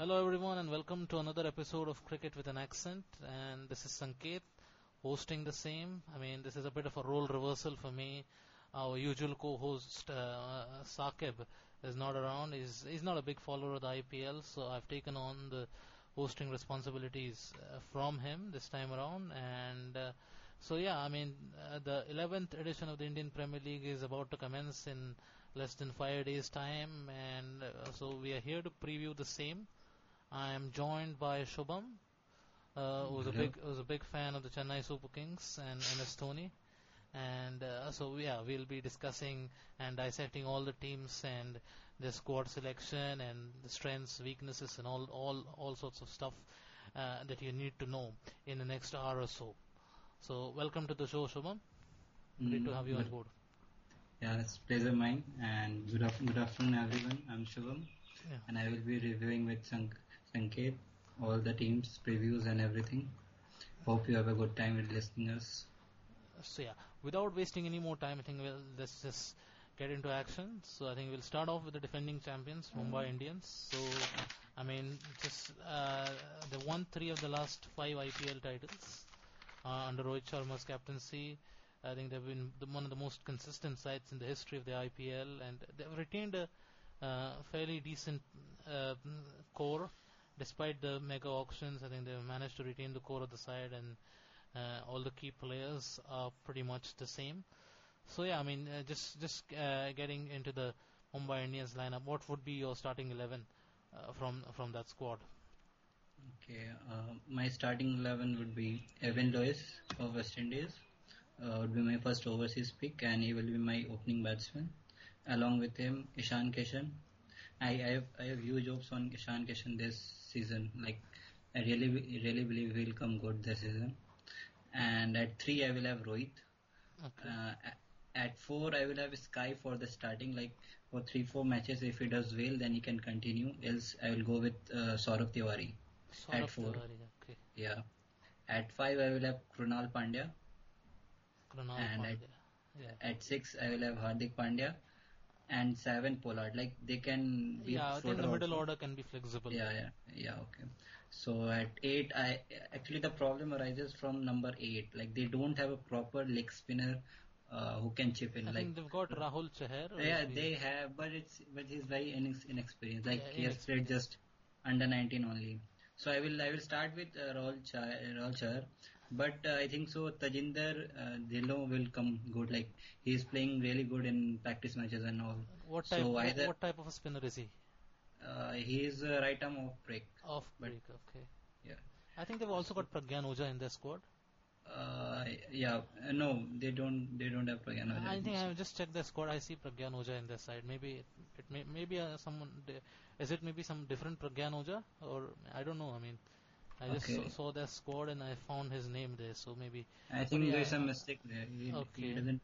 Hello everyone and welcome to another episode of Cricket with an Accent and this is Sanket hosting the same. I mean this is a bit of a role reversal for me. Our usual co-host uh, Saqib is not around. He's, he's not a big follower of the IPL so I've taken on the hosting responsibilities uh, from him this time around and uh, so yeah I mean uh, the 11th edition of the Indian Premier League is about to commence in less than 5 days time and uh, so we are here to preview the same I am joined by Shubham, uh, who's a big who's a big fan of the Chennai Super Kings and MS Dhoni, and uh, so yeah, we'll be discussing and dissecting all the teams and the squad selection and the strengths, weaknesses, and all all all sorts of stuff uh, that you need to know in the next hour or so. So welcome to the show, Shubham. Great to have you on board. Yeah, it's pleasure mine, and good, af- good afternoon, everyone. I'm Shubham, Yeah. and I will be reviewing with Sank- Sanket all the teams, previews, and everything. Hope you have a good time with listening us. So yeah, without wasting any more time, I think we'll let's just get into action. So I think we'll start off with the defending champions, Mumbai Indians. So I mean, just uh, they won three of the last five IPL titles uh, under Rohit Sharma's captaincy. I think they've been the, one of the most consistent sides in the history of the IPL, and they've retained a uh, fairly decent uh, core despite the mega auctions. I think they've managed to retain the core of the side and uh, all the key players are pretty much the same. So yeah, I mean, uh, just just uh, getting into the Mumbai Indians lineup, what would be your starting eleven uh, from from that squad? Okay, uh, my starting 11 would be Evan Lewis of West Indies. Uh, would be my first overseas pick, and he will be my opening batsman. Along with him, Ishan Kishan. I, I have I have huge hopes on Ishan Kishan this season. Like I really really believe he'll come good this season. And at three, I will have Rohit. Okay. Uh, at four, I will have Sky for the starting. Like for three four matches, if he does well, then he can continue. Else, I will go with uh, Saurav Tiwari. Saurabh at four. Tiwari, okay. Yeah. At five, I will have Krunal Pandya. Krunal And Pandya. Yeah. At six, I will have Hardik Pandya. And seven, Pollard. Like they can be. Yeah, I think the middle order can be flexible. Yeah, yeah, yeah. Okay. So at eight, I actually the problem arises from number eight. Like they don't have a proper leg spinner uh, who can chip in. I like think they've got Rahul Chahar. yeah, they have, but it's but he's very inex- inexperienced. Like Yeah, he has played just under 19 only. So I will I will start with uh, Rahul Char, Rahul Chahar, but uh, I think so Tajinder uh, Dhillon will come good. Like he is playing really good in practice matches and all. What type? So either what type of a spinner is he? uh, he is uh, right arm off break. Off But- break. Okay. Yeah. I think they've also got Pragyan Oja in their squad. Uh, yeah, uh, no, they don't. They don't have Pragyan. Oja. I think I just checked the squad. I see Pragyan Oja in their side. Maybe it, it may maybe uh, someone is it maybe some different Pragyan Oja or I don't know. I mean, I just Okay. saw, saw their squad and I found his name there. So maybe I think yeah. there's a mistake there. He, Okay. he.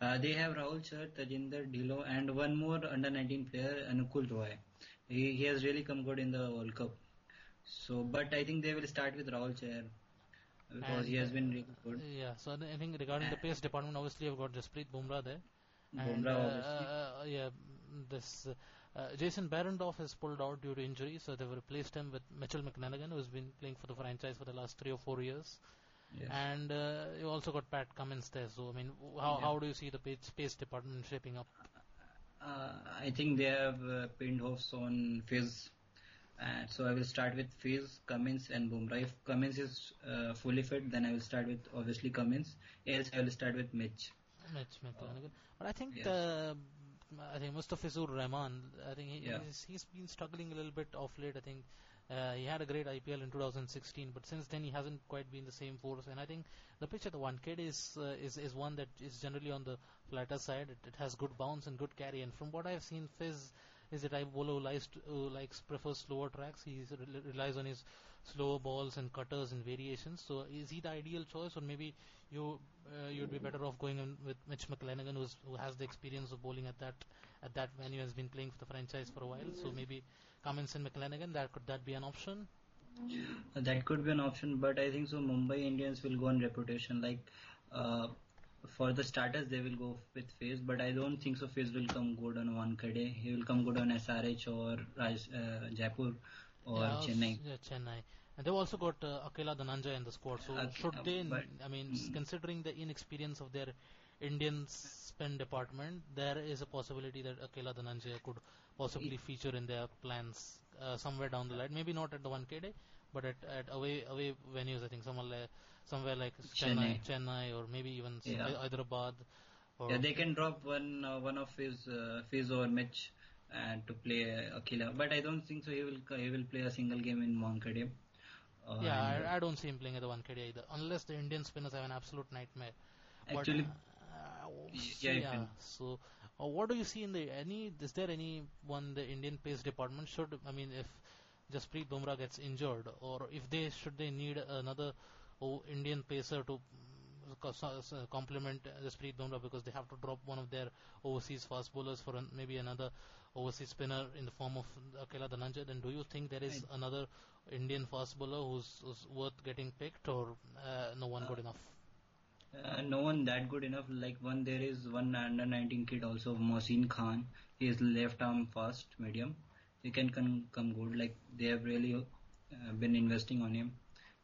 Uh, they have Rahul Char, Tajinder Dhilo, and one more under 19 player, Anukul Roy. He, he has really come good in the World Cup. So, but I think they will start with Rahul Char because he has been uh, really good. Yeah. So I think regarding the pace department, obviously I've got Jasprit Bumrah there. And, Bumrah, uh, obviously. uh, yeah, this uh, Jason Behrendorff has pulled out due to injury, so they've replaced him with Mitchell McClenaghan, who's been playing for the franchise for the last three or four years. Yes. And uh, you also got Pat Cummins there. So I mean, how Yeah. how do you see the pace, space department shaping up? Uh, I think they have uh, pinned hopes on Fizz. Uh, so I will start with Fizz, Cummins, and Bumrah. If Cummins is uh, fully fit, then I will start with obviously Cummins. Else I will start with Mitch. Mitch McClenaghan. But I think Yes. uh, I think Mustafizur Rahman. I think he, Yeah. he's, he's been struggling a little bit off late. I think uh, he had a great IPL in 2016, but since then he hasn't quite been the same force. And I think the pitch at the Wankhede is uh, is is one that is generally on the flatter side. It, it has good bounce and good carry. And from what I've seen, Fizz is a type bowler who likes to, who likes prefers slower tracks. He relies on his slower balls and cutters and variations. So is he the ideal choice, or maybe you uh, you'd be better off going in with Mitch McClenaghan, who's, who has the experience of bowling at that at that venue, has been playing for the franchise for a while. So maybe Cummins and McClenaghan. That could that be an option? Uh, That could be an option, but I think so. Mumbai Indians will go on reputation. Like uh, for the starters, they will go with Fizz, but I don't think so. Fizz will come good on Wankhede. He will come good on SRH or Raj, uh, Jaipur. or yeah, Chennai. Yeah, Chennai. And they've also got uh, Akila Dhananjay in the squad. So Uh, should uh, they? but- I mean, Mm. considering the inexperience of their Indian spin department, there is a possibility that Akila Dhananjay could possibly feature in their plans uh, somewhere down the line. Maybe not at the Wankhede, but at, at away away venues. I think somewhere like, somewhere like Chennai, Chennai, or maybe even Yeah. Hyderabad. Or Yeah, they can drop one uh, one of his uh, Fizz or Mitch and to play Akila, but I don't think so. He will he will play a single game in Wankhede. Uh, yeah, I, I don't see him playing at the Wankhede either, unless the Indian spinners have an absolute nightmare. But, Actually, uh, yeah, yeah, so uh, what do you see in the any? Is there any one the Indian pace department should? I mean, if Jasprit Bumrah gets injured, or if they should they need another oh, Indian pacer to mm, co- so- so complement Jasprit Bumrah because they have to drop one of their overseas fast bowlers for an, maybe another overseas spinner in the form of Akila Dhananjay, then do you think there is another Indian fast bowler who's, who's worth getting picked, or uh, no one good enough? Uh, no one that good enough. Like one, there is one under 19 kid also, Mohsin Khan. He is left arm fast, medium. He can come, come good. Like they have really uh, been investing on him.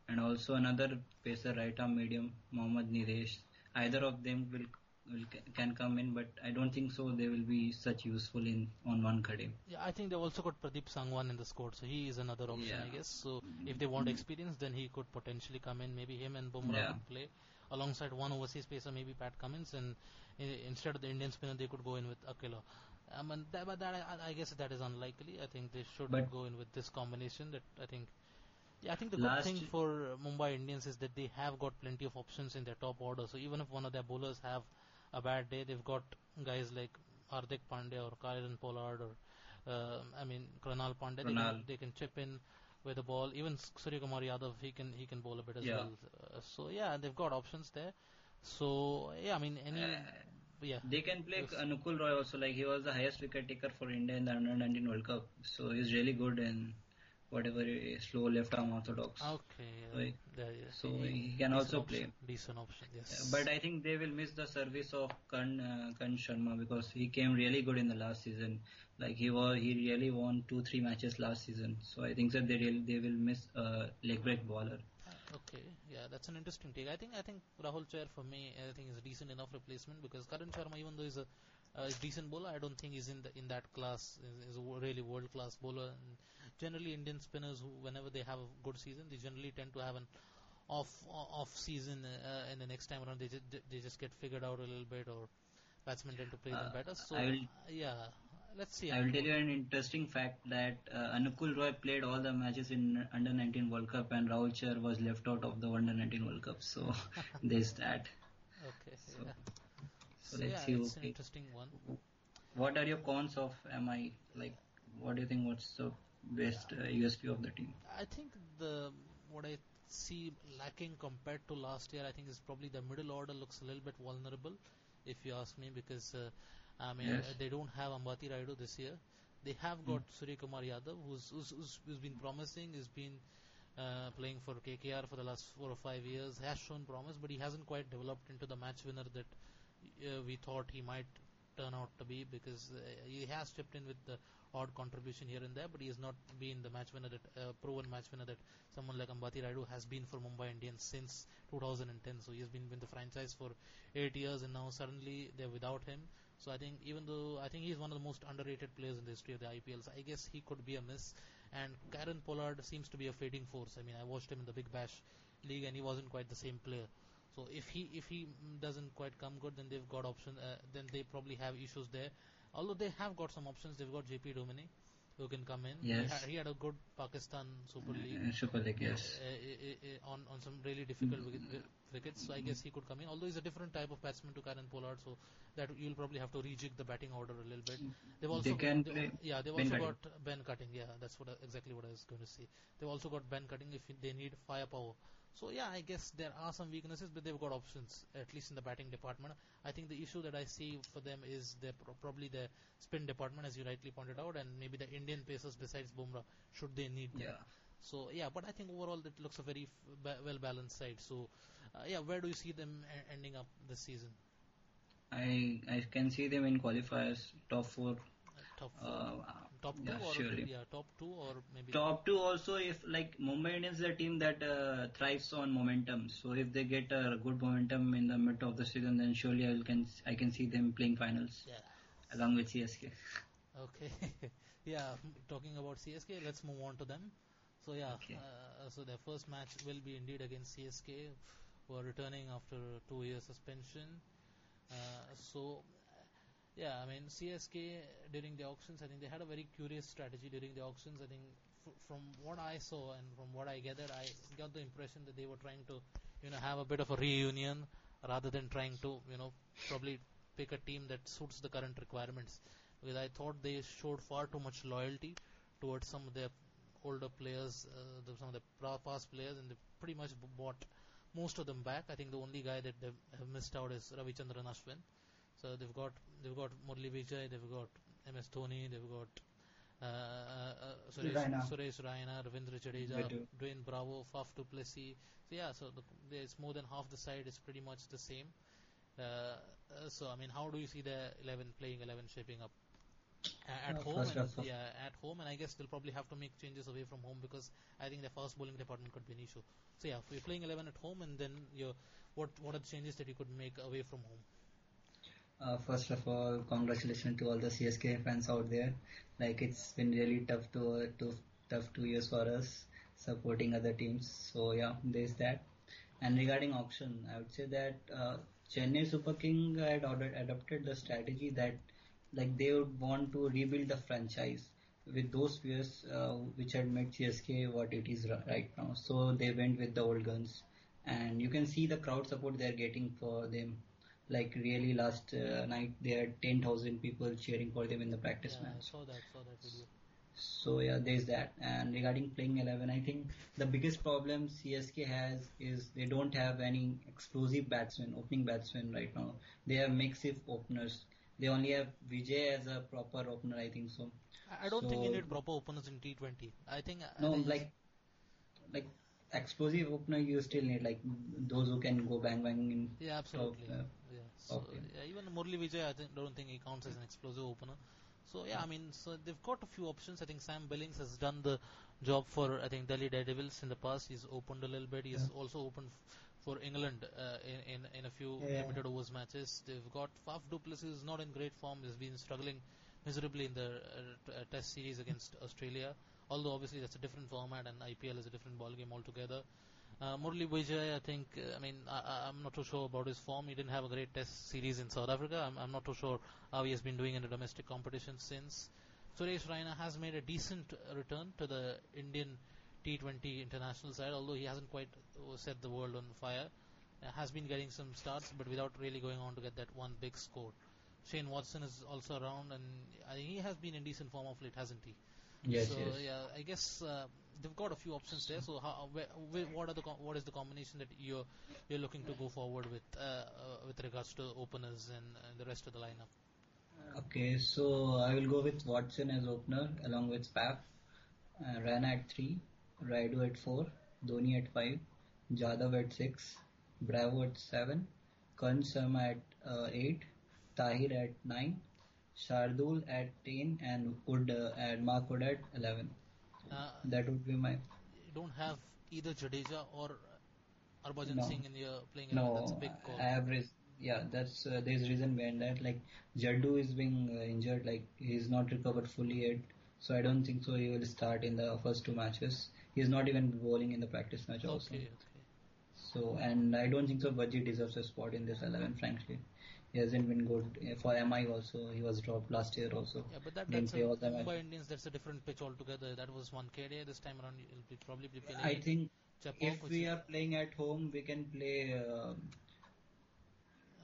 And also another pacer, right arm medium, Mohammad Nidesh. Either of them will, will can come in, but I don't think so. They will be such useful in on Wankhede. Yeah, I think they've also got Pradeep Sangwan in the squad, so he is another option, Yeah. I guess. So if they want experience, then he could potentially come in. Maybe him and Bumrah Yeah. could play alongside one overseas pacer, maybe Pat Cummins, and instead of the Indian spinner, they could go in with Akila. Um, and that, but that, I, I guess that is unlikely. I think they should But- go in with this combination. That I think. Yeah, I think the good thing for Mumbai Indians is that they have got plenty of options in their top order. So even if one of their bowlers have a bad day, they've got guys like Hardik Pandya or Kieron Pollard or uh, I mean Krunal Pandya. They can, Krunal. they can chip in with the ball. Even Surya Kumar Yadav, he can he can bowl a bit as Yeah. well. Uh, so yeah, they've got options there. So yeah, I mean any Uh, yeah. They can play Yes. Anukul Roy also. Like he was the highest wicket taker for India in the under 19 World Cup. So he's really good in whatever uh, slow left arm orthodox. Okay. So Yeah, he- yeah, so He- can also option, play. Decent option. Yes. Uh, But I think they will miss the service of Kan, uh, Kan Sharma because he came really good in the last season. Like he was, he really won two, three matches last season. So I think that they really, they will miss a leg break bowler. Okay, yeah, that's an interesting take. I think I think Rahul Chahar for me, I think is a decent enough replacement because Karan Sharma, even though he's a uh, decent bowler, I don't think he's in the in that class. Is, is a really world class bowler. And generally, Indian spinners who, whenever they have a good season, they generally tend to have an off off season, uh, and the next time around they just they just get figured out a little bit, or batsmen tend to play them Uh, better. So I will- yeah, let's see. I will tell you an interesting fact that uh, Anukul Roy played all the matches in under 19 World Cup and Rahul Char was left out of the under 19 World Cup. So there's that. Okay, So, yeah. so So, let's yeah, see. it's an Okay. interesting one. What are your cons of MI? Like, what do you think? What's the best uh, USP of the team? I think the what I see lacking compared to last year, I think is probably the middle order looks a little bit vulnerable, if you ask me, because uh, I mean Yes. they don't have Ambati Rayudu this year. They have got Surya Kumar Yadav, who's, who's, who's, who's been promising, has been uh, playing for KKR for the last four or five years, has shown promise, but he hasn't quite developed into the match winner that uh, we thought he might turn out to be because uh, he has chipped in with the odd contribution here and there, but he has not been the match winner that uh, proven match winner that someone like Ambati Rayudu has been for Mumbai Indians since 2010. So he has been with the franchise for eight years, and now suddenly they're without him. So I think even though I think he's one of the most underrated players in the history of the IPLs, I guess he could be a miss. And Kieron Pollard seems to be a fading force. I mean, I watched him in the Big Bash league, and he wasn't quite the same player. So if he if he mm, doesn't quite come good, then they've got option. Uh, then they probably have issues there. Although they have got some options, they've got JP Duminy, who can come in. He, Yes. had, he had a good Pakistan Super League Uh, Super League, yes. uh, uh, uh, on on some really difficult wicket, wi- wickets. So I guess he could come in. Although he's a different type of batsman to Kieron Pollard, so that you'll probably have to rejig the batting order a little bit. They've also They can they- play yeah they've Ben also Cutting. got Ben Cutting. Yeah, that's what exactly what I was going to say. They've also got Ben Cutting if they need firepower. So yeah, I guess there are some weaknesses, but they've got options at least in the batting department. I think the issue that I see for them is their pro- probably the spin department, as you rightly pointed out, and maybe the Indian pacers besides Bumrah, should they need them. Yeah. So yeah, but I think overall it looks a very f- ba- well balanced side. So uh, yeah, where do you see them ending up this season? I I can see them in qualifiers top four. Uh, top four, Uh, top two Yeah, or surely. yeah, top two or maybe Top two also if like Mumbai Indians is a team that uh, thrives on momentum. So if they get a good momentum in the mid of the season, then surely I can I can see them playing finals yeah. along with CSK. Okay. yeah, talking about CSK, let's move on to them. So yeah, Okay. uh, so their first match will be indeed against CSK, who are returning after two year suspension. Uh, so yeah, I mean CSK during the auctions, I think they had a very curious strategy during the auctions. I think from what I saw and from what I gathered, I got the impression that they were trying to, you know, have a bit of a reunion rather than trying to, you know, probably pick a team that suits the current requirements. Because I thought they showed far too much loyalty towards some of their older players, uh, some of the past players, and they pretty much bought most of them back. I think the only guy that they have missed out is Ravichandran Ashwin. So they've got they've got Murli Vijay, they've got MS Dhoni, they've got uh, uh, uh, Suresh, Raina. Suresh Raina, Ravindra Jadeja, Dwayne Bravo, Faf du Plessis. So yeah, so the, there's more than half the side is pretty much the same. Uh, uh, so I mean, how do you see the 11 playing 11 shaping up? At Uh, home, and, yeah, at home, and I guess they'll probably have to make changes away from home because I think the fast bowling department could be an issue. So yeah, if you're playing 11 at home, and then you what what are the changes that you could make away from home? Uh, first of all, congratulations to all the CSK fans out there. Like it's been really tough to, to tough two years for us supporting other teams. So yeah, there's that. And regarding auction, I would say that uh, Chennai Super King had ordered, adopted the strategy that like they would want to rebuild the franchise with those players uh, which had made CSK what it is right now. So they went with the old guns, and you can see the crowd support they are getting for them. Like really, last uh, night they had ten thousand people cheering for them in the practice Yeah, I match. saw that saw that video. So yeah, there's that. And regarding playing 11, I think the biggest problem CSK has is they don't have any explosive batsmen, opening batsmen right now. They have makeshift openers. They only have Vijay as a proper opener, I think so. I I don't think you need proper openers in T20. I think I No, think- like like explosive opener you still need like those who can go bang bang in. yeah, absolutely. uh, yeah. So, okay. yeah, even Murli Vijay, I think, don't think he counts as an explosive opener. So yeah, I mean, so they've got a few options. I think Sam Billings has done the job for I think Delhi Daredevils in the past. He's opened a little bit. He's Yeah. also opened f- for England uh, in, in in a few Yeah. limited overs matches. They've got Faf du Plessis is not in great form. He's been struggling miserably in the uh, t- uh, Test series against Australia. Although obviously that's a different format and IPL is a different ballgame altogether. Uh, Murli Vijay, I think, uh, I mean, I, I'm not too sure about his form. He didn't have a great test series in South Africa. I'm, I'm not too sure how he has been doing in the domestic competition since. Suresh Raina has made a decent uh, return to the Indian T20 international side, although he hasn't quite uh, set the world on fire. Uh, has been getting some starts, but without really going on to get that one big score. Shane Watson is also around, and think he has been in decent form of late, hasn't he? Yes, so yes. yeah, I guess uh, they've got a few options there. So how, where, where, what are the com- what is the combination that you're you're looking to go forward with uh, uh, with regards to openers and, and the rest of the lineup? Okay, so I will go with Watson as opener along with Faf, uh, Rana at 3, Rayudu at 4, Dhoni at 5, Jadhav at 6, Bravo at 7, Karn Sharma at uh, 8, Tahir at 9, Shardul at 10 and Wood uh, at Mark at 11. Uh, That would be my you don't have either Jadeja or Harbhajan No. Singh in your playing eleven. That's a no big call. average. Yeah, that's uh, there's reason behind that. Like Jaddu is being uh, injured, like he's not recovered fully yet. So I don't think so. He will start in the first two matches. He's not even bowling in the practice match also. okay, okay. So and I don't think so. Bhajji deserves a spot in this eleven. Frankly, he hasn't been good for MI also. He was dropped last year also. Yeah, but that, that's a, play all the match. Mumbai Indians. That's a different pitch altogether. That was Wankhede. This time around, you'll be probably be playing I think if we are playing at home, we can play. Uh,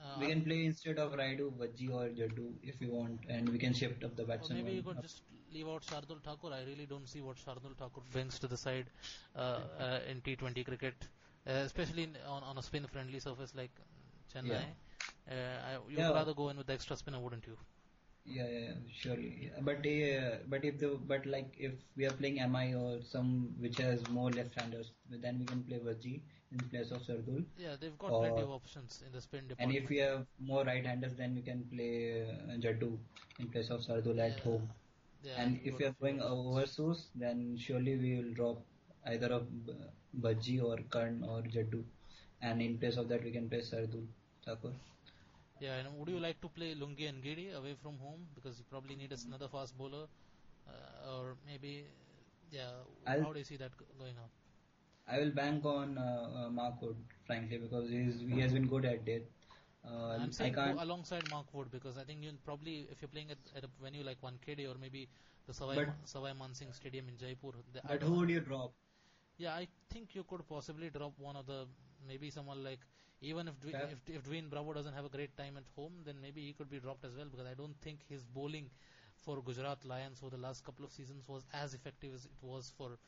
uh, we can play instead of Rayudu, Vaji or Jaddu if you want, and we can shift up the batsman. maybe you could up. just leave out Shardul Thakur. I really don't see what Shardul Thakur brings to the side uh, uh, in T20 cricket, uh, especially in, on, on a spin friendly surface like Chennai. Uh, I, you Yeah. would rather go in with the extra spinner, wouldn't you? Yeah, yeah, yeah, surely. Yeah. But uh, but if the but like if we are playing MI or some which has more left-handers, then we can play Vaji in place of Sardul. Yeah, they've got plenty of options in the spin department. And if we have more right-handers, then we can play uh, Jaddu in place of Sardul at home. Yeah, And if we are going overseas, then surely we will drop either of Bhajji or Karn or Jaddu. And in place of that, we can play Sardul Thakur. Yeah, and would you like to play Lungi Ngidi away from home because you probably need us another fast bowler, uh, or maybe, yeah. I'll- How do you see that going on? I will bank on uh, uh, Mark Wood, frankly, because he's, he has been good at it. Uh, I'm I saying can't. alongside Mark Wood because I think you probably if you're playing at, at a venue like Wankhede or maybe the Sawai, Sawai Mansingh Stadium in Jaipur. the- I But don't- who would you drop? Yeah, I think you could possibly drop one of the maybe someone like even if Dwayne, if if Dwayne Bravo doesn't have a great time at home, then maybe he could be dropped as well because I don't think his bowling for Gujarat Lions for the last couple of seasons was as effective as it was for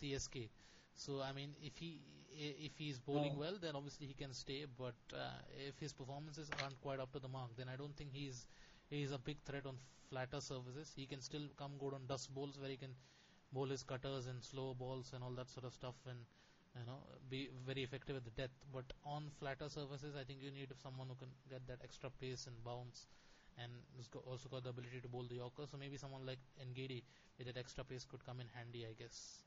CSK. So I mean, if he if he's bowling No. well, then obviously he can stay. But uh, if his performances aren't quite up to the mark, then I don't think he's he's a big threat on flatter surfaces. He can still come good on dust bowls where he can bowl his cutters and slow balls and all that sort of stuff and you know be very effective at the depth. But on flatter surfaces, I think you need someone who can get that extra pace and bounce, and also got the ability to bowl the Yorker. So maybe someone like Ngidi with that extra pace could come in handy, I guess.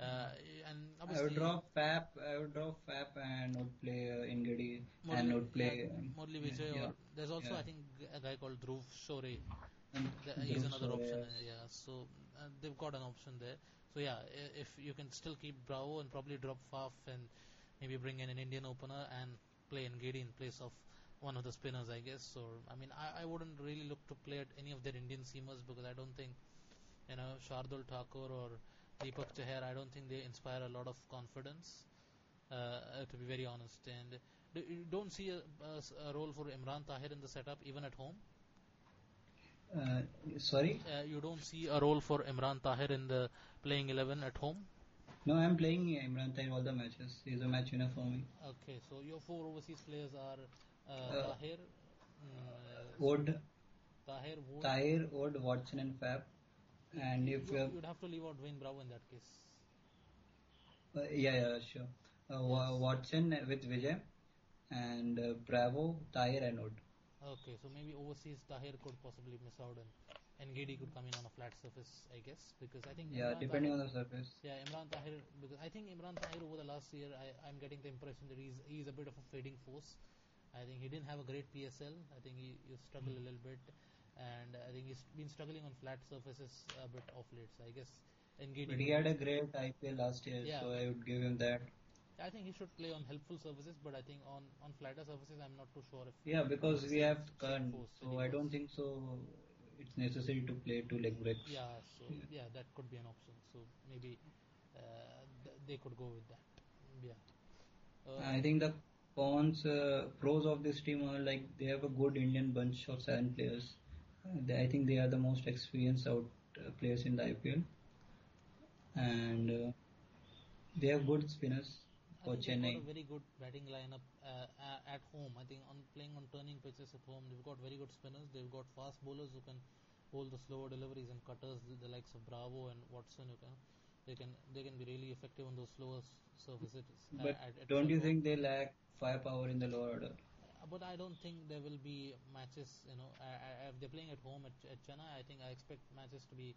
Uh, and I would drop Faf. I would drop Faf and would play uh, Ngidi Murli- and would play. yeah, um, Murli Vijay, yeah, or there's also yeah. I think a guy called Dhruv Shorey. and Th- he's Dhruv another Shorey, option. Yeah, so uh, they've got an option there. So yeah, if you can still keep Bravo and probably drop Faf and maybe bring in an Indian opener and play Ngidi in place of one of the spinners, I guess. Or I mean, I, I wouldn't really look to play at any of their Indian seamers because I don't think you know Shardul Thakur or Deepak Chahar. I don't think they inspire a lot of confidence. Uh, to be very honest, and you don't see a, a a role for Imran Tahir in the setup even at home. Uh, sorry? Uh, you don't see a role for Imran Tahir in the playing 11 at home? No, I'm playing Imran Tahir in all the matches. He's a match winner for me. Okay, so your four overseas players are uh, Uh, Tahir, mm, Wood, Tahir, Wood. Tahir, Wood, Watson, and Faf. And if you, you have, you'd have to leave out Dwayne Bravo in that case. uh, yeah, yeah, sure. Uh, Yes. Watson with Vijay, and uh, Bravo, Tahir, and Wood. Okay, so maybe overseas Tahir could possibly miss out and Ngidi could come in on a flat surface, I guess, because I think Yeah, Imran depending Tahir, on the surface. Yeah, Imran Tahir, because I think Imran Tahir over the last year, I, I'm getting the impression that he's he's a bit of a fading force. I think he didn't have a great PSL. I think he, he struggled a little bit, and I think he's been struggling on flat surfaces a bit off late. So I guess Ngidi. But he had a great IPL last year, Yeah. so I would give him that. I think he should play on helpful surfaces, but I think on on flatter surfaces, I'm not too sure if. Yeah, because we have force so that I don't think so. It's necessary to play two leg breaks. Yeah, so yeah, that could be an option. So maybe uh, th- they could go with that. Yeah. Uh, I think the cons, uh, pros of this team are like they have a good Indian bunch of seven players. Uh, they, I think they are the most experienced out uh, players in the IPL, and uh, they have good spinners I for think they've Chennai. got a very good batting lineup uh, at home. I think on playing on turning pitches at home, they've got very good spinners. They've got fast bowlers who can hold the slower deliveries and cutters, the, the likes of Bravo and Watson. Who can they can they can be really effective on those slower surfaces. uh, But at, at don't you think they lack firepower in the lower order? Uh, But I don't think there will be matches. You know, I, I, if they're playing at home at, at Chennai, I think I expect matches to be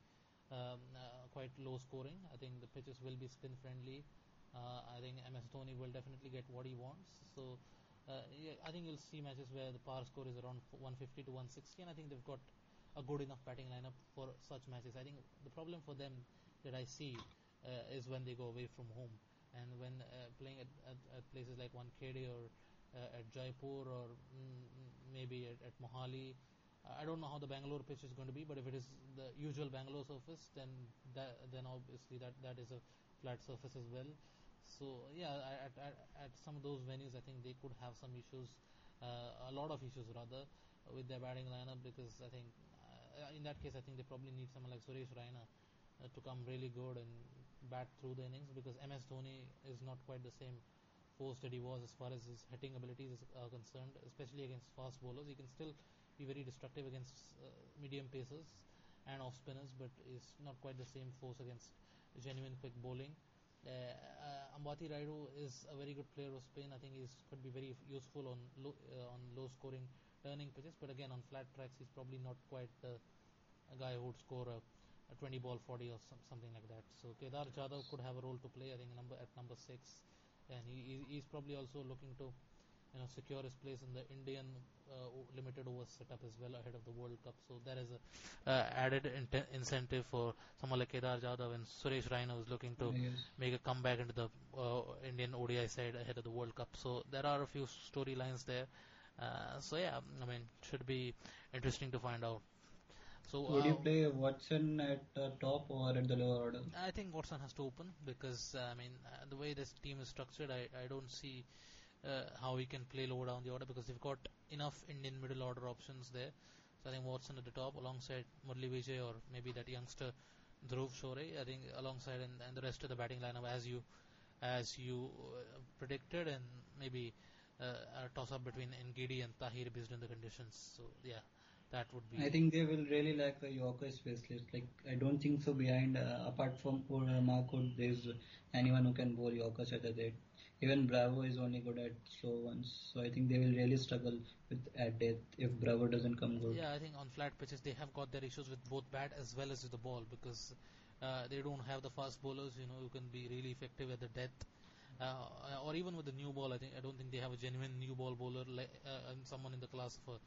um, uh, quite low scoring. I think the pitches will be spin friendly. Uh, I think MS Dhoni will definitely get what he wants. So uh, yeah, I think you'll see matches where the power score is around 150 to 160, and I think they've got a good enough batting lineup for such matches. I think the problem for them that I see uh, is when they go away from home and when uh, playing at, at, at places like Wankhede or uh, at Jaipur or mm, mm, maybe at, at Mohali. I don't know how the Bangalore pitch is going to be, but if it is the usual Bangalore surface, then that, then obviously that, that is a flat surface as well. So yeah, at, at, at some of those venues, I think they could have some issues, uh, a lot of issues rather, with their batting lineup because I think uh, in that case, I think they probably need someone like Suresh Raina uh, to come really good and bat through the innings because MS Dhoni is not quite the same force that he was as far as his hitting abilities are concerned, especially against fast bowlers. He can still be very destructive against uh, medium pacers and off spinners, but is not quite the same force against genuine quick bowling. Uh, uh, Ambati Rayudu is a very good player of spin. I think he could be very useful on low, uh, on low scoring turning pitches, but again on flat tracks he's probably not quite the a guy who would score a, a 20 ball 40 or some, something like that. So Kedar Jadhav could have a role to play. I think number at number six, and he- he's probably also looking to you know secure his place in the Indian uh, limited overs setup as well ahead of the World Cup. So there is a uh, added incentive for someone like Kedar Jadhav and Suresh Raina is looking to Yes. make a comeback into the uh, Indian ODI side ahead of the World Cup. So there are a few storylines there. Uh, so yeah, I mean, should be interesting to find out. So Would you uh, play Watson at the top or at the lower order? I think Watson has to open because I mean uh, the way this team is structured, I, I don't see uh, how he can play lower down the order because they've got enough Indian middle order options there. So I think Watson at the top alongside Murli Vijay or maybe that youngster Dhruv Shorey. I think alongside and, and the rest of the batting lineup as you as you uh, predicted and maybe uh, a toss up between Ngidi and Tahir based on the conditions. So yeah, that would be. I think they will really lack a Yorker specialist. Like I don't think so. Behind uh, apart from Mark Wood, there's anyone who can bowl Yorkers at the dead. Even Bravo is only good at slow ones. So I think they will really struggle with at death if Bravo doesn't come good. Yeah, I think on flat pitches they have got their issues with both bat as well as with the ball because uh, they don't have the fast bowlers, you know, who can be really effective at the death. Uh, or even with the new ball, I think I don't think they have a genuine new ball bowler like uh, someone in the class of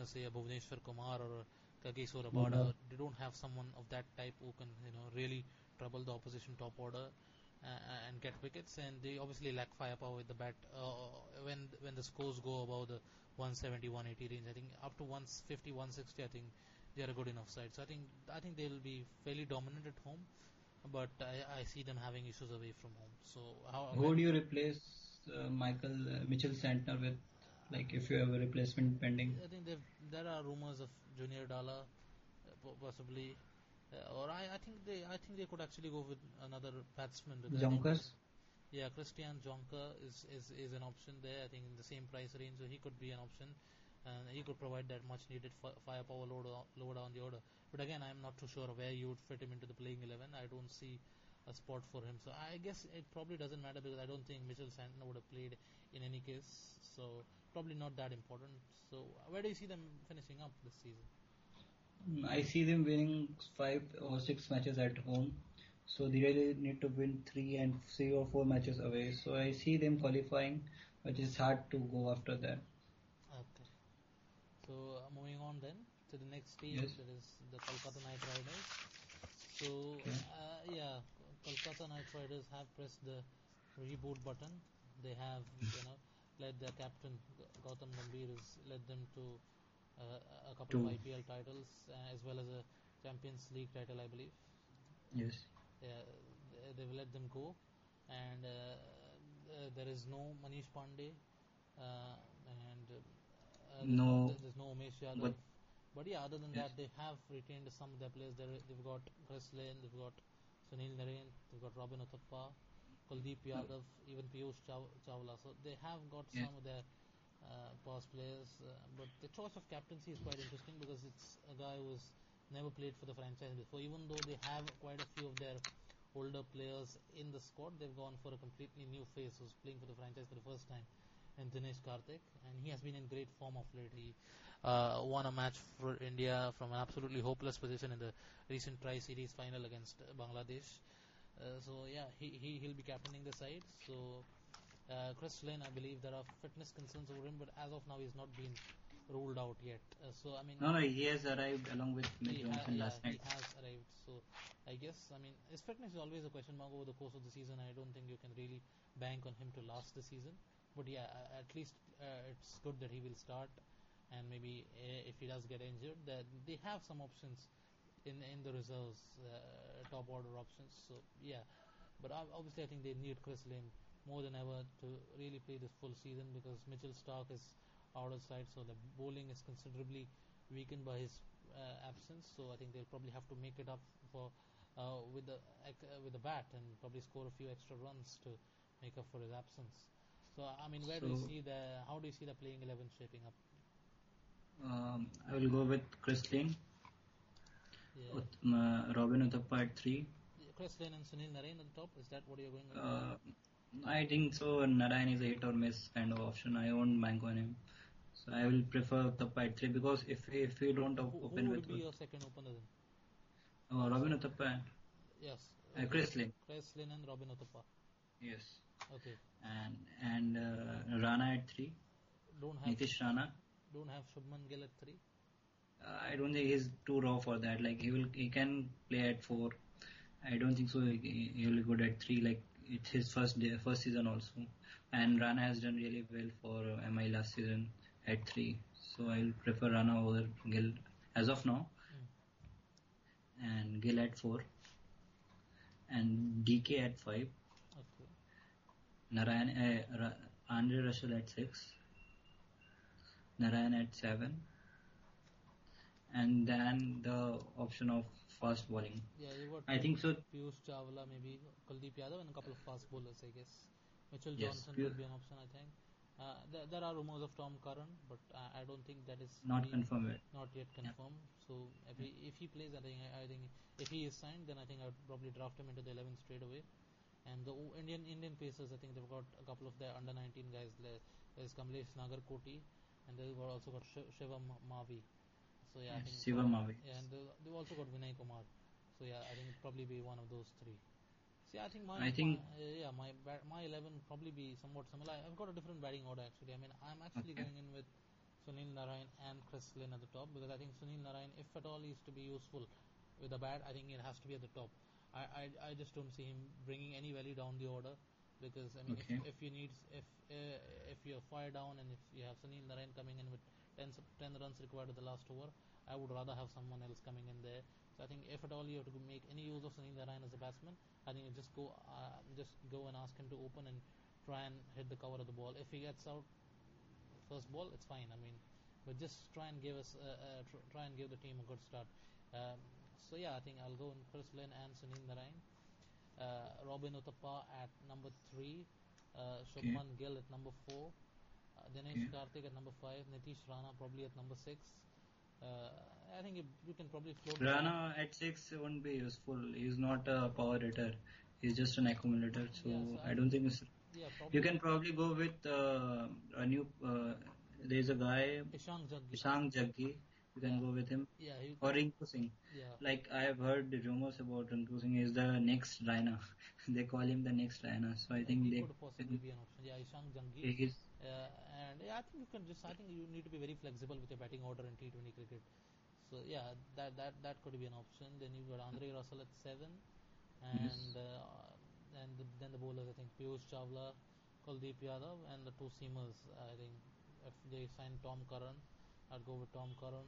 uh, say a Bhuvneshwar Kumar or a Kagiso Rabada. Mhm. They don't have someone of that type who can, you know, really trouble the opposition top order and get wickets. And they obviously lack firepower with the bat. Uh, when when the scores go above the 170, 180 range, I think up to 150, 160, I think they are a good enough side. So I think I think they'll be fairly dominant at home, but I, I see them having issues away from home. So how? Who do you replace uh, Michael uh, Mitchell Santner with? Like if you have a replacement pending. I think there are rumors of Junior Dala, uh, possibly, uh, or I, I think they I think they could actually go with another batsman. Jonkers. Yeah, Christian Jonker is, is is an option there. I think in the same price range, so he could be an option, and he could provide that much needed fi- firepower load o- lower down the order. But again, I'm not too sure where you would fit him into the playing eleven. I don't see a spot for him. So I guess it probably doesn't matter because I don't think Mitchell Santner would have played in any case. So probably not that important. So where do you see them finishing up this season? Mm, I see them winning five or six matches at home. So they really need to win three and three or four matches away. So I see them qualifying, but it's hard to go after that. Okay. So uh, moving on then to the next team, Yes. that is the Kolkata Knight Riders. So Okay. uh, yeah, Kolkata Knight Riders have pressed the reboot button. They have you know led their captain Gautam Gambhir has led them to a couple of IPL titles uh, as well as a Champions League title, I believe. Yes. Yeah, they- they've let them go, and uh, uh, there is no Manish Pandey, uh, and uh, there's No. there's no Umesh Yadav. But- But yeah, other than Yes. that, they have retained some of their players. They're, they've got Chris Lynn, they've got Sunil Narine, they've got Robin Uthappa, Kuldeep Yadav, even Piyush Chaw- Chawla. So they have got Yes. some of their uh, past players. Uh, but the choice of captaincy is quite interesting because it's a guy who's never played for the franchise before. Even though they have quite a few of their older players in the squad, they've gone for a completely new face who's playing for the franchise for the first time. And Dinesh Karthik, and he has been in great form of late. He uh, won a match for India from an absolutely hopeless position in the recent Tri-Series final against Bangladesh. Uh, so yeah, he, he he'll be captaining the side. So uh, Chris Lynn, I believe there are fitness concerns over him, but as of now he's not been ruled out yet. Uh, so I mean, No, no, he has arrived along with Mick ha- Johnson yeah, last he has arrived. So I guess I mean his fitness is always a question mark over the course of the season. I don't think you can really bank on him to last the season. But yeah, at least uh, it's good that he will start. And maybe uh, if he does get injured, that they have some options in in the reserves, uh, top order options. So yeah, but obviously I think they need Chris Lynn more than ever to really play this full season because Mitchell Stark is out of sight, so the bowling is considerably weakened by his uh, absence. So I think they'll probably have to make it up for uh, with the uh, with the bat and probably score a few extra runs to make up for his absence. So I mean, where do you see the how do you see the playing eleven shaping up? Um, I will go with Chris Lynn, Yeah. with, uh, Robin Uthappa at three. Chris Lynn and Sunil Narine on top. Is that what you're going with? Uh, I think so. Narayan is a hit or miss kind of option. I won't bank on him. So I will prefer Uthappa at three because if if we don't who, op- who open would with be your second opener then? Oh, Robin Uthappa. Yes. Uh, Chris Lynn. Chris Lynn and Robin Uthappa. Yes. Okay. And and uh, Rana at three. Don't have Nitish Rana. don't have Shubman Gill at three. Uh, I don't think he's too raw for that. Like he will, he can play at four. I don't think so. He, he will be good at three. Like it's his first day, first season also. And Rana has done really well for uh, MI last season at three. So I will prefer Rana over Gill as of now. And Gill at four. And DK at five. Okay. Narayan, uh, Ra- Andre Russell at six. Narayan at seven. And then the option of fast bowling. Yeah, you got I think so. Piyush Chawla, maybe Kuldeep Yadav, and a couple of fast bowlers, I guess. Mitchell Johnson could be an option, I think. Uh, there, there are rumors of Tom Curran, but I, I don't think that is Not really- confirmed yet. not yet confirmed. So if he if he plays, I think I think if he is signed, then I think I'd probably draft him into the 11 straight away. And the Indian Indian Pacers, I think they've got a couple of their under 19 guys. There's Kamlesh Nagarkoti, and they've got also got Sh- Shivam Mavi. So yeah, I think Shivam Mavi, Yeah, and they- they've also got Vinay Kumar. So yeah, I think it'd probably be one of those three. See, I think my, I think- my uh, yeah my my 11 probably be somewhat similar. I've got a different batting order actually. I mean, I'm actually Okay. going in with Sunil Narayan and Chris Lynn at the top because I think Sunil Narayan, if at all, is to be useful with the bat, I think it has to be at the top. I, I, I just don't see him bringing any value down the order because I mean, Okay. if, if you need if uh, if you're fire down and if you have Sunil Narayan coming in with 10, s- 10 runs required at the last over, I would rather have someone else coming in there. So I think if at all you have to make any use of Sunil Narayan as a batsman, I think you just go uh, just go and ask him to open and try and hit the cover of the ball. If he gets out first ball, it's fine. I mean, but just try and give us uh, uh, try and give the team a good start. Um, so yeah, I think I'll go in Chris Lynn and Sunil Narayan. Uh, Robin Uthappa at number three, uh, Shubman Gill at number four, uh, Dinesh Okay. Karthik at number five, Nitish Rana probably at number six. Uh, I think you, you can probably float. Rana at six won't be useful. He's not a power hitter. He's just an accumulator. So, Yeah, so I I don't think it's, Yeah, probably. you can probably go with uh, a new. Uh, there's a guy Ishank Jaggi. Ishank Jaggi. You can go with him Yeah, or Rinku Singh. yeah. Like I have heard rumors about Rinku Singh is the next Raina. they call him the next Raina. So I think he they. could possibly be an option. Yeah, Ishank Jaggi. He's, Uh, and yeah, I think you can just. I think you need to be very flexible with your batting order in T20 cricket. So yeah, that that that could be an option. Then you've got Andre Russell at seven, and uh, and the, then the bowlers. I think Piyush Chawla, Kuldeep Yadav, and the two seamers. I think if they sign Tom Curran, I'd go with Tom Curran,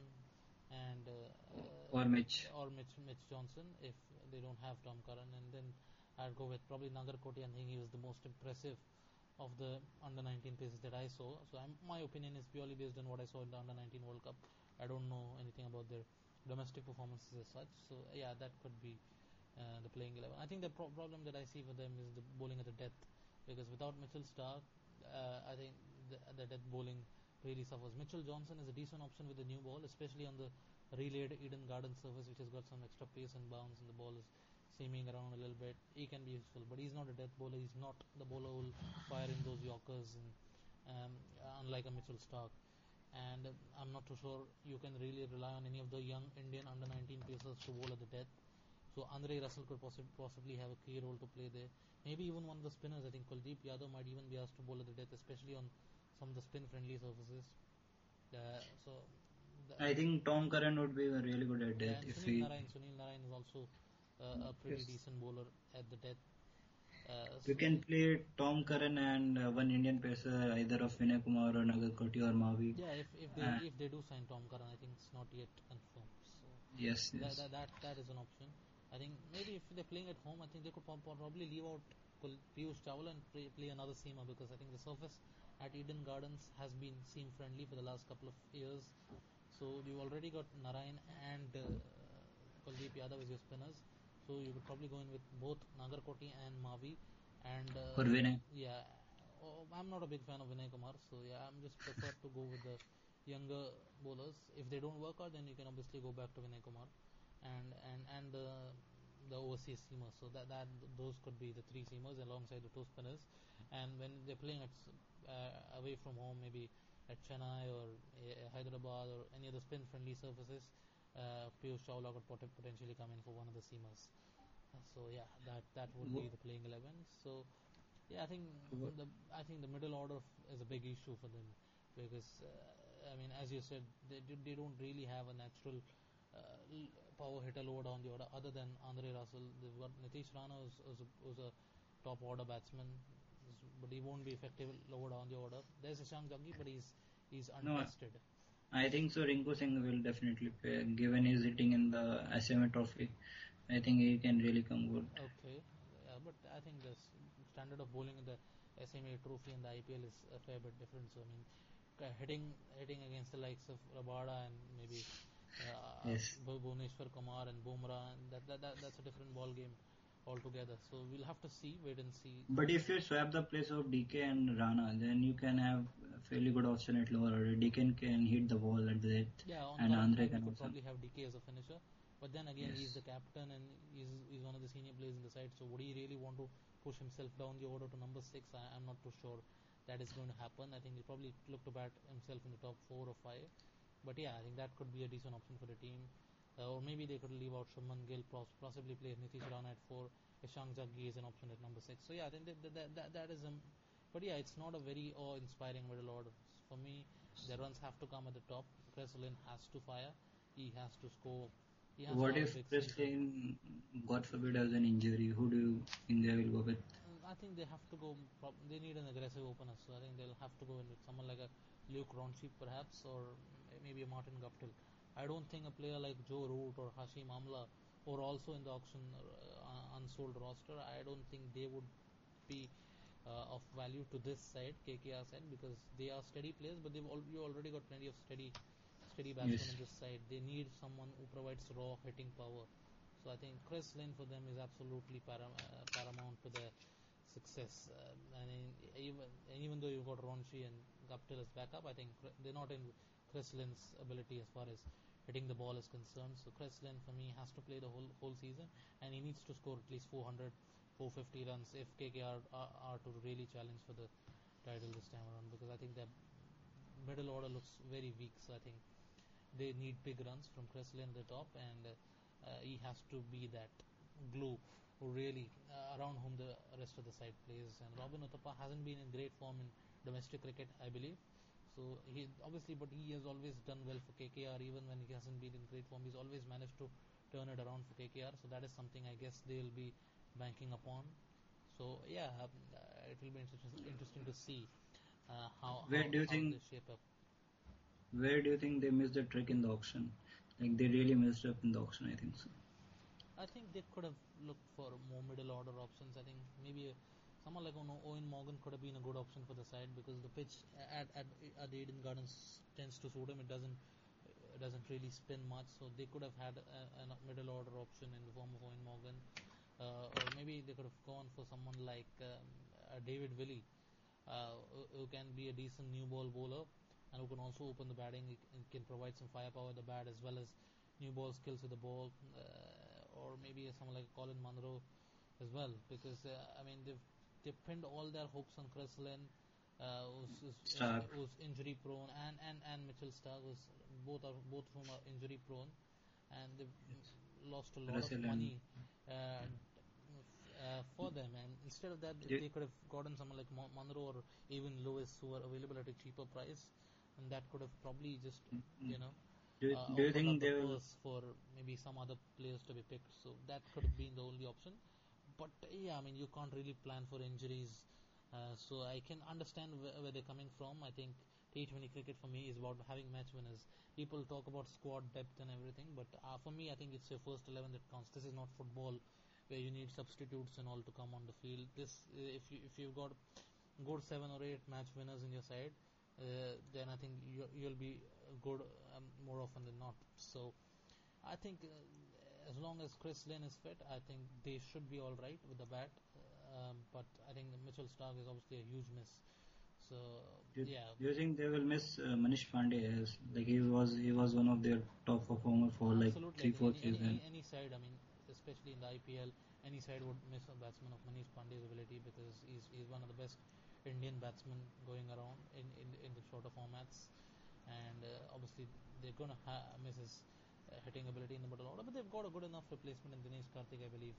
and uh, or Mitch. or Mitch Mitch Johnson if they don't have Tom Curran, and then I'd go with probably Nagarkoti. I think he was the most impressive of the under 19 players that I saw. So I'm, my opinion is purely based on what I saw in the under 19 World Cup. I don't know anything about their domestic performances as such. So yeah, that could be uh, the playing 11. I think the pro- problem that I see for them is the bowling at the death because without Mitchell Stark, uh, I think the, the death bowling really suffers. Mitchell Johnson is a decent option with the new ball, especially on the relayed Eden Garden surface, which has got some extra pace and bounce, and the ball is seaming around a little bit. He can be useful, but he's not a death bowler. He's not the bowler who will fire in those Yorkers, and um, unlike a Mitchell Stark. And I'm not too sure you can really rely on any of the young Indian under 19 pacers to bowl at the death. So Andre Russell could possi- possibly have a key role to play there. Maybe even one of the spinners. I think Kuldeep Yadav might even be asked to bowl at the death, especially on some of the spin-friendly surfaces. Uh, so the- I think Tom Curran would be really good at yeah, that if Sunil he. Narayan. Sunil Narayan is also uh, a pretty Yes. decent bowler at the death. Uh, You so- can play Tom Curran and uh, one Indian pacer, either of Vinay Kumar or Nagarkoti or Mavi. yeah, if if they Uh, if they do sign Tom Curran, I think it's not yet confirmed. So Yes, yes. that that that is an option. I think maybe if they're playing at home, I think they could probably leave out Kul- Piyush Chawla and play, play another seamer because I think the surface at Eden Gardens has been seam friendly for the last couple of years. So you've already got Narayan and uh, Kuldeep Yadav as your spinners. So you could probably go in with both Nagarkoti and Mavi. And uh, Or Vinay. yeah, oh, I'm not a big fan of Vinay Kumar, so yeah, I'm just prefer to go with the younger bowlers. If they don't work out, then you can obviously go back to Vinay Kumar, and and and the the overseas seamers. So that that those could be the three seamers alongside the two spinners. And when they're playing at uh, away from home, maybe at Chennai or uh, Hyderabad or any other spin-friendly surfaces, uh, Piyush Chawla could pot- potentially come in for one of the seamers. So yeah, that that would be the playing eleven. So yeah, I think the I think the middle order is a big issue for them because uh, I mean, as you said, they they don't really have a natural uh, power hitter lower down the order other than Andre Russell. They've got Nitish Rana who's, who's, a, who's a top order batsman, but he won't be effective lower down the order. There's Ishank Jaggi, but he's he's untested. No, I- think so. Rinku Singh will definitely play, given his hitting in the SMA Trophy. I think he can really come good. Okay, yeah, but I think the standard of bowling in the SMA Trophy and the IPL is a fair bit different. So I mean, hitting hitting against the likes of Rabada and maybe uh, Yes. Bhuvneshwar Kumar and Bumrah, and that, that, that that's a different ball game altogether. So we'll have to see, wait and see. But if you swap the place of DK and Rana, then you can have a fairly good option at lower order. DK can hit the ball at the depth, Yeah, and Andre can also. probably have DK as a finisher. But then again, he's the captain and he's, he's one of the senior players in the side. So would he really want to push himself down the order to number six? I, I'm not too sure that is going to happen. I think he'll probably look to bat himself in the top four or five. But yeah, I think that could be a decent option for the team. Uh, or maybe they could leave out Shubman Gill, possibly play Nitish Rana at four. Ishank Jaggi is an option at number six. So yeah, I think that, that, that, that is um, but yeah, it's not a very awe-inspiring middle order. For me, the runs have to come at the top. Chris Lynn has to fire. He has to score. He has What to if Chris. Lynn, God forbid, has an injury? Who do you think they will go with? Mm, I think they have to go. They need an aggressive opener, so I think they'll have to go in with someone like a Luke Ronchi, perhaps, or maybe a Martin Guptill. I don't think a player like Joe Root or Hashim Amla, or also in the auction uh, unsold roster, I don't think they would be uh, of value to this side, KKR side, because they are steady players, but they've al- already got plenty of steady, steady batsmen Yes. on this side. They need someone who provides raw hitting power. So I think Chris Lynn for them is absolutely param- uh, paramount to their success. Uh, and in, even and even though you've got Ronchi and Guptill as backup, I think they're not in Chris Lynn's ability as far as hitting the ball is concerned. So Chris Lynn for me has to play the whole whole season, and he needs to score at least 400, 450 runs if KKR are, are to really challenge for the title this time around. Because I think their middle order looks very weak. So I think they need big runs from Chris Lynn at the top, and uh, he has to be that glue who really uh, around whom the rest of the side plays. And Robin Uthappa hasn't been in great form in domestic cricket, I believe. So he obviously, but he has always done well for KKR, even when he hasn't been in great form. He's always managed to turn it around for KKR. So that is something I guess they'll be banking upon. So yeah, um, uh, it will be interesting, interesting to see uh, how, Where how, do you think- they shape up. Where do you think they missed the trick in the auction? Like they really messed up in the auction, I think so. I think they could have looked for more middle order options. I think maybe a, someone like Eoin Morgan could have been a good option for the side because the pitch at at, at the Eden Gardens tends to suit him. It doesn't it doesn't really spin much, so they could have had a, a middle order option in the form of Eoin Morgan, uh, or maybe they could have gone for someone like um, uh, David Willey, uh, who, can be a decent new ball bowler and who can also open the batting. Can, can provide some firepower at the bat as well as new ball skills with the ball, uh, or maybe someone like Colin Munro as well. Because uh, I mean they've they've pinned all their hopes on Chris Lynn, uh, who's, who's, who's injury prone, and, and, and Mitchell Starc, who's both are both of whom are injury prone, and they've lost a lot of money. Uh, uh, for them, and instead of that, Yeah. they could have gotten someone like Mon- Munro or even Lewis, who are available at a cheaper price, and that could have probably just you know Do, you- uh, do you think up they the will? for maybe some other players to be picked. So that could have been the only option. But yeah, I mean you can't really plan for injuries. Uh, so I can understand where, where they're coming from. I think T20 cricket for me is about having match winners. People talk about squad depth and everything, but uh, for me, I think it's your first 11 that counts. This is not football where you need substitutes and all to come on the field. This, uh, if you if you've got good seven or eight match winners in your side, uh, then I think you, you'll be good um, more often than not. So I think uh, as long as Chris Lynn is fit, I think they should be all right with the bat. Um, but I think Mitchell Starc is obviously a huge miss. So Do, yeah, do you think they will miss uh, Manish Pandey as like he was he was one of their top performer for like absolutely. three four seasons. any, any side, I mean, especially in the IPL, any side would miss a batsman of Manish Pandey's ability because he's, he's one of the best Indian batsmen going around in, in, in the shorter formats. And uh, obviously, they're going to ha- miss his hitting ability in the middle order, but they've got a good enough replacement in Dinesh Karthik, I believe.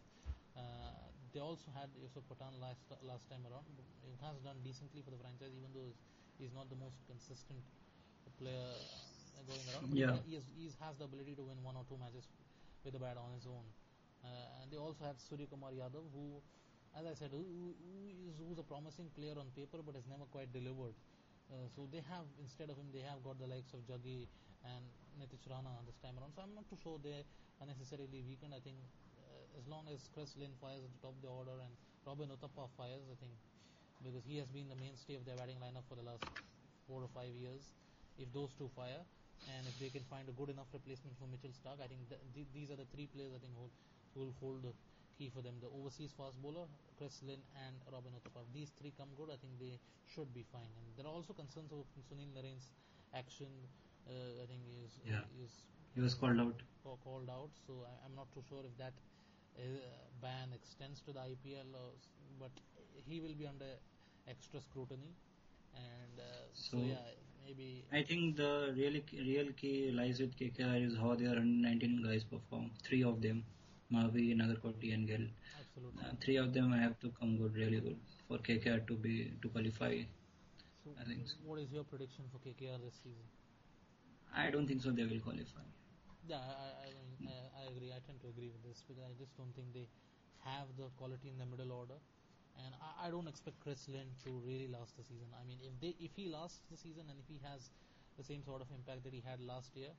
Uh, they also had Yusuf Pathan last last time around. He has done decently for the franchise, even though he's not the most consistent player going around. But Yeah. he, has, he has the ability to win one or two matches with the bat on his own. Uh, and they also had Surya Kumar Yadav, who, as I said, who, who is who's a promising player on paper, but has never quite delivered. Uh, so they have instead of him, they have got the likes of Jaggi and Nitish Rana this time around. So I'm not too sure they are necessarily weakened. I think uh, as long as Chris Lynn fires at the top of the order and Robin Uthappa fires, I think because he has been the mainstay of their batting lineup for the last four or five years. If those two fire, and if they can find a good enough replacement for Mitchell Starc, I think th- th- these are the three players I think who will hold the key for them. The overseas fast bowler, Chris Lynn, and Robin Uthappa. If these three come good, I think they should be fine. And there are also concerns over Sunil Narine's action. Uh, I think is Yeah. is He was called out. called out. So I, I'm not too sure if that uh, ban extends to the IPL, or, but he will be under extra scrutiny. And uh, so, So- yeah, maybe I think the really real key lies with KKR is how their under 19 guys perform. Three of them, Mavi, Nagarkoti, and Gill. absolutely. Uh, three of them have to come good, really good, for KKR to be to qualify. So I think so. what is your prediction for KKR this season? I don't think so. They will qualify. Yeah, I, I, I, mean, I, I agree. I tend to agree with this because I just don't think they have the quality in the middle order, and I, I don't expect Chris Lynn to really last the season. I mean, if they if he lasts the season and if he has the same sort of impact that he had last year,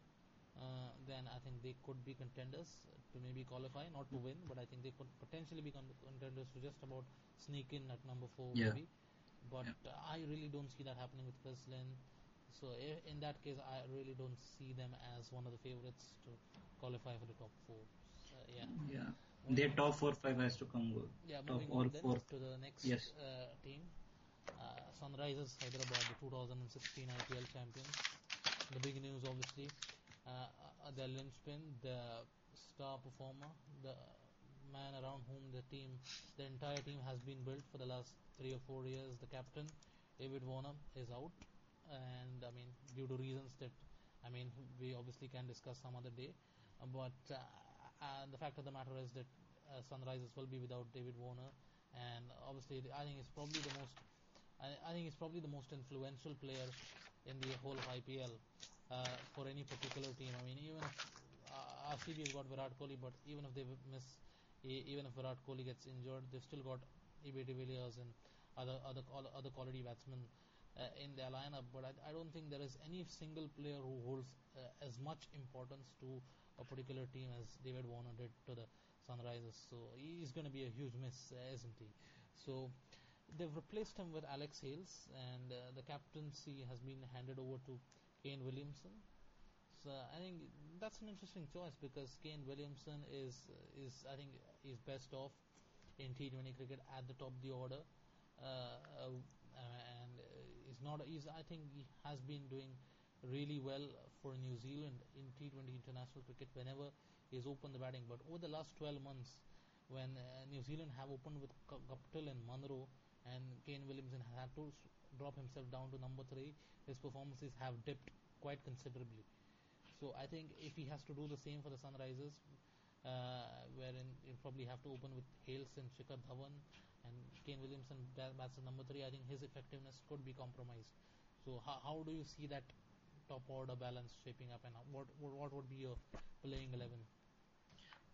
uh, then I think they could be contenders to maybe qualify, not to win, but I think they could potentially be contenders to just about sneak in at number four Yeah. maybe. But uh, I really don't see that happening with Chris Lynn. So in that case, I really don't see them as one of the favorites to qualify for the top four. So, yeah. Yeah, their top four five has to come good. Yeah, top moving all on then four. to the next Yes. uh, team, uh, Sunrisers Hyderabad, the 2016 IPL champions. The big news, obviously, uh, the linchpin, the star performer, the man around whom the team, the entire team has been built for the last three or four years. The captain, David Warner, is out, and I mean, due to reasons that I mean, we obviously can discuss some other day. But uh, the fact of the matter is that uh, Sunrisers will be without David Warner, and obviously, I think it's probably the most. I, I think it's probably the most influential player in the whole of IPL uh, for any particular team. I mean, even if uh, RCB has got Virat Kohli, but even if they miss, even if Virat Kohli gets injured, they've still got AB de Villiers and other other other- other quality batsmen uh, in their lineup. But I, I don't think there is any single player who holds uh, as much importance to a particular team as David Warner did to the Sunrisers. So he's going to be a huge miss, uh, isn't he? So they've replaced him with Alex Hales, and uh, the captaincy has been handed over to Kane Williamson. So I think that's an interesting choice because Kane Williamson is is I think is best off in T20 cricket at the top of the order, uh, uh, not. I think he has been doing really well for New Zealand in T20 international cricket whenever he's opened the batting. But over the last 12 months, when uh, New Zealand have opened with Guptill and Munro, and Kane Williamson had to drop himself down to number three, his performances have dipped quite considerably. So I think if he has to do the same for the Sunrisers, uh, wherein he'll probably have to open with Hales and Shikhar Dhawan, and Kane Williamson at number three, I think his effectiveness could be compromised. So how, how do you see that top order balance shaping up, and what what, would be your playing eleven?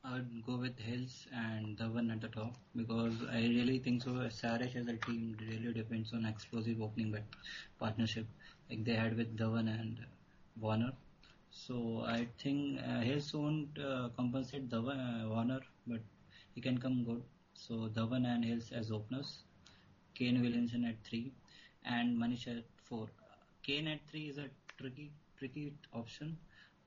I would go with Hales and Dhawan at the top because I really think so. Sarish as a team really depends on explosive opening bat partnership like they had with Dhawan and Warner. So I think uh, Hales won't uh, compensate Dhawan, uh, Warner, but he can come good. So Dhawan and Hales as openers, Kane Williamson at three, and Manish at four. Kane at three is a tricky, tricky option.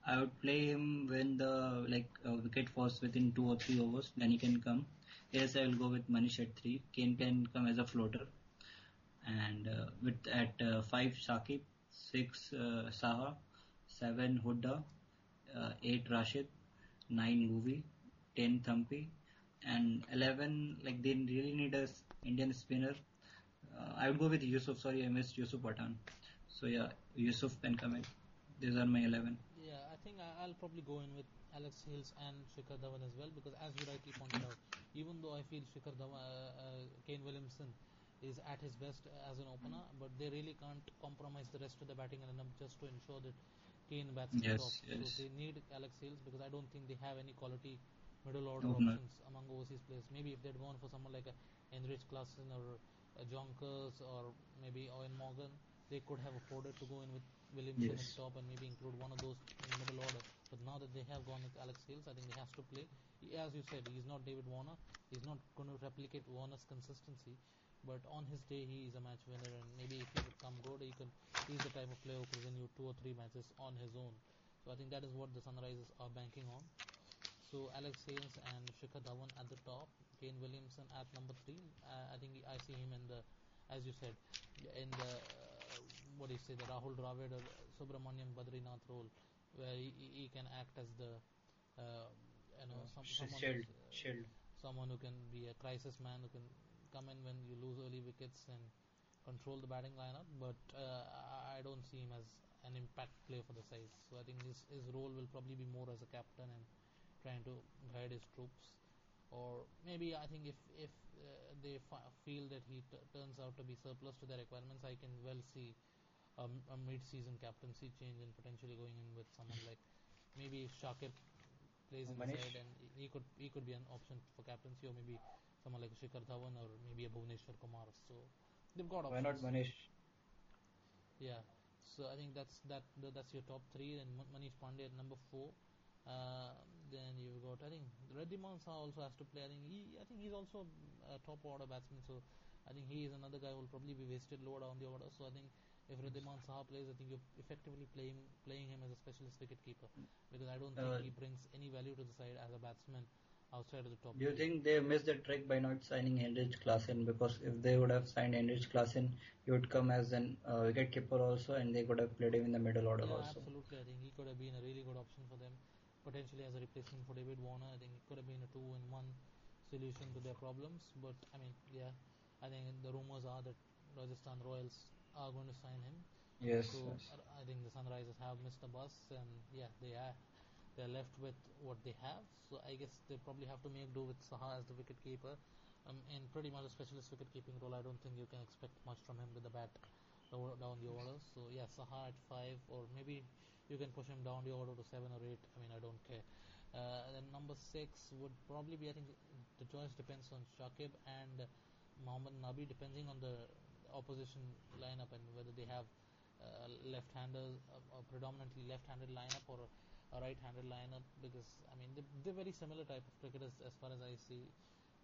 I would play him when the like uh, wicket falls within two or three overs. Then he can come. Yes, I will go with Manish at three. Kane can come as a floater, and uh, with at uh, five Shakib, six uh, Saha, seven Hooda, uh, eight Rashid, nine Bhuvi, ten Thampi, and eleven like they really need a Indian spinner. Uh, I would go with Yusuf. Sorry, I missed Yusuf Pathan. So yeah, Yusuf can come in. These are my eleven. Yeah, I think I'll probably go in with Alex Hales and Shikhar Dhawan as well because as you rightly pointed out, even though I feel Shikhar Dhawan, uh, uh, Kane Williamson is at his best as an opener, but they really can't compromise the rest of the batting lineup just to ensure that Kane bats Yes, top. yes. So they need Alex Hales because I don't think they have any quality middle order Opener. options among overseas players. Maybe if they'd gone for someone like a Heinrich Klaasen or a Jonkers or maybe Eoin Morgan, they could have afforded to go in with Williamson Yes. the top and maybe include one of those in the middle order. But now that they have gone with Alex Hales, I think he has to play. He- As you said, he's not David Warner. He's not going to replicate Warner's consistency. But on his day, he is a match winner, and maybe if he would come good, he could. He's the type of player who could win you two or three matches on his own. So I think that is what the Sunrisers are banking on. So Alex Hales and Shikhar Dhawan at the top, Kane Williamson at number three. Uh, I think I see him in the, as you said, in the uh, what do you say, the Rahul Dravid or Subramaniam Badrinath role, where he, he can act as the, uh, you know, some, someone shield, uh, shield. someone who can be a crisis man who can come in when you lose early wickets and control the batting lineup. But uh, I I don't see him as an impact player for the side. So I think his his role will probably be more as a captain and trying to guide his troops. Or maybe I think if if uh, they feel that he t- turns out to be surplus to their requirements, I can well see um, a mid-season captaincy change and potentially going in with someone like maybe Shakib plays in the Manish? side and he could he could be an option for captaincy or maybe someone like Shikhar Dhawan or maybe a Bhuvneshwar Kumar. So they've got Why not Manish? Yeah. So I think that's that that's your top three. Ma- Manish Pandey at number four. Uh, then you've got I think Riddhiman Saha also has to play. I think he I think he's also a top order batsman. So I think he is another guy who will probably be wasted lower down the order. So I think if Riddhiman Saha plays, I think you're effectively playing playing him as a specialist wicket keeper because I don't think Uh, he brings any value to the side as a batsman outside of the top. Do you think they missed the trick by not signing Heinrich Klaasen? Because if they would have signed Heinrich Klaasen, he would come as an uh, wicket keeper also, and they could have played him in the middle order Yeah, also. absolutely. I think he could have been a really good option for them, potentially as a replacement for David Warner. I think it could have been a two-in-one solution to their problems. But I mean, yeah, I think the rumors are that Rajasthan Royals are going to sign him. Yes, So yes. I think the Sunrisers have missed the bus, and yeah, they are they're left with what they have. So I guess they probably have to make do with Saha as the wicket keeper. Um, in pretty much a specialist wicket keeping role, I don't think you can expect much from him with the bat down the order. So yeah, Saha at five, or maybe you can push him down the order to seven or eight. I mean, I don't care. Uh, then number six would probably be. I think the choice depends on Shakib and Mohammad Nabi, depending on the opposition lineup and whether they have uh, left-handers, uh, a predominantly left-handed lineup or a, right-handed lineup. Because I mean, they, they're very similar type of cricketers as far as I see.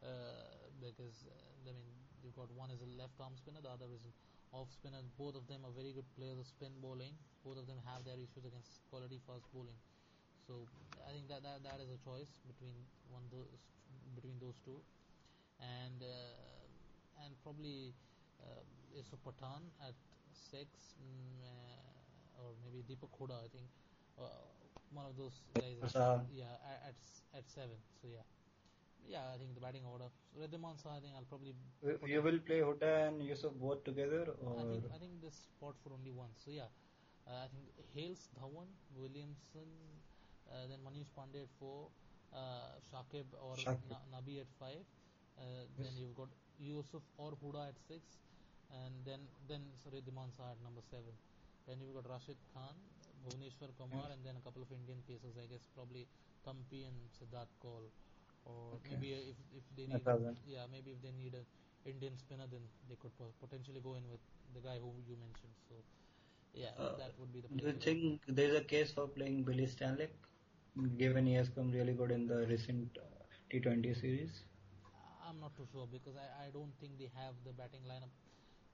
Uh, because uh, I mean, you've got one is a left-arm spinner, the other is an off spinners. Both of them are very good players of spin bowling. Both of them have their issues against quality fast bowling. So I think that that, that is a choice between one those between those two, and uh, and probably uh, Yusuf Pathan at six, mm, uh, or maybe Deepak Hooda. I think uh, one of those guys. yeah, at, at at seven. So yeah, yeah. I think the batting order. So Riddhiman Saha, I think I'll probably. You- will play Hooda and Yusuf both together, Or? I think I think this spot for only one. So yeah, uh, I think Hales, Dhawan, Williamson, uh, then Manish Pandey at four, uh, Shakib or Shakib. Na- Nabi at five. Uh, Yes. Then you've got Yusuf or Hooda at six, and then then sorry Diman Saha at number seven. Then you've got Rashid Khan, Bhuvneshwar Kumar, Yes. and then a couple of Indian pacers. I guess probably Thampi and Siddharth Kaul, or Okay. maybe if if they need Nathan. yeah maybe if they need a Indian spinner, then they could potentially go in with the guy who you mentioned. So, yeah, Uh, that would be the. do you play think there is a case for playing Billy Stanlake, given he has come really good in the recent uh, T20 series? I'm not too sure because I, I don't think they have the batting lineup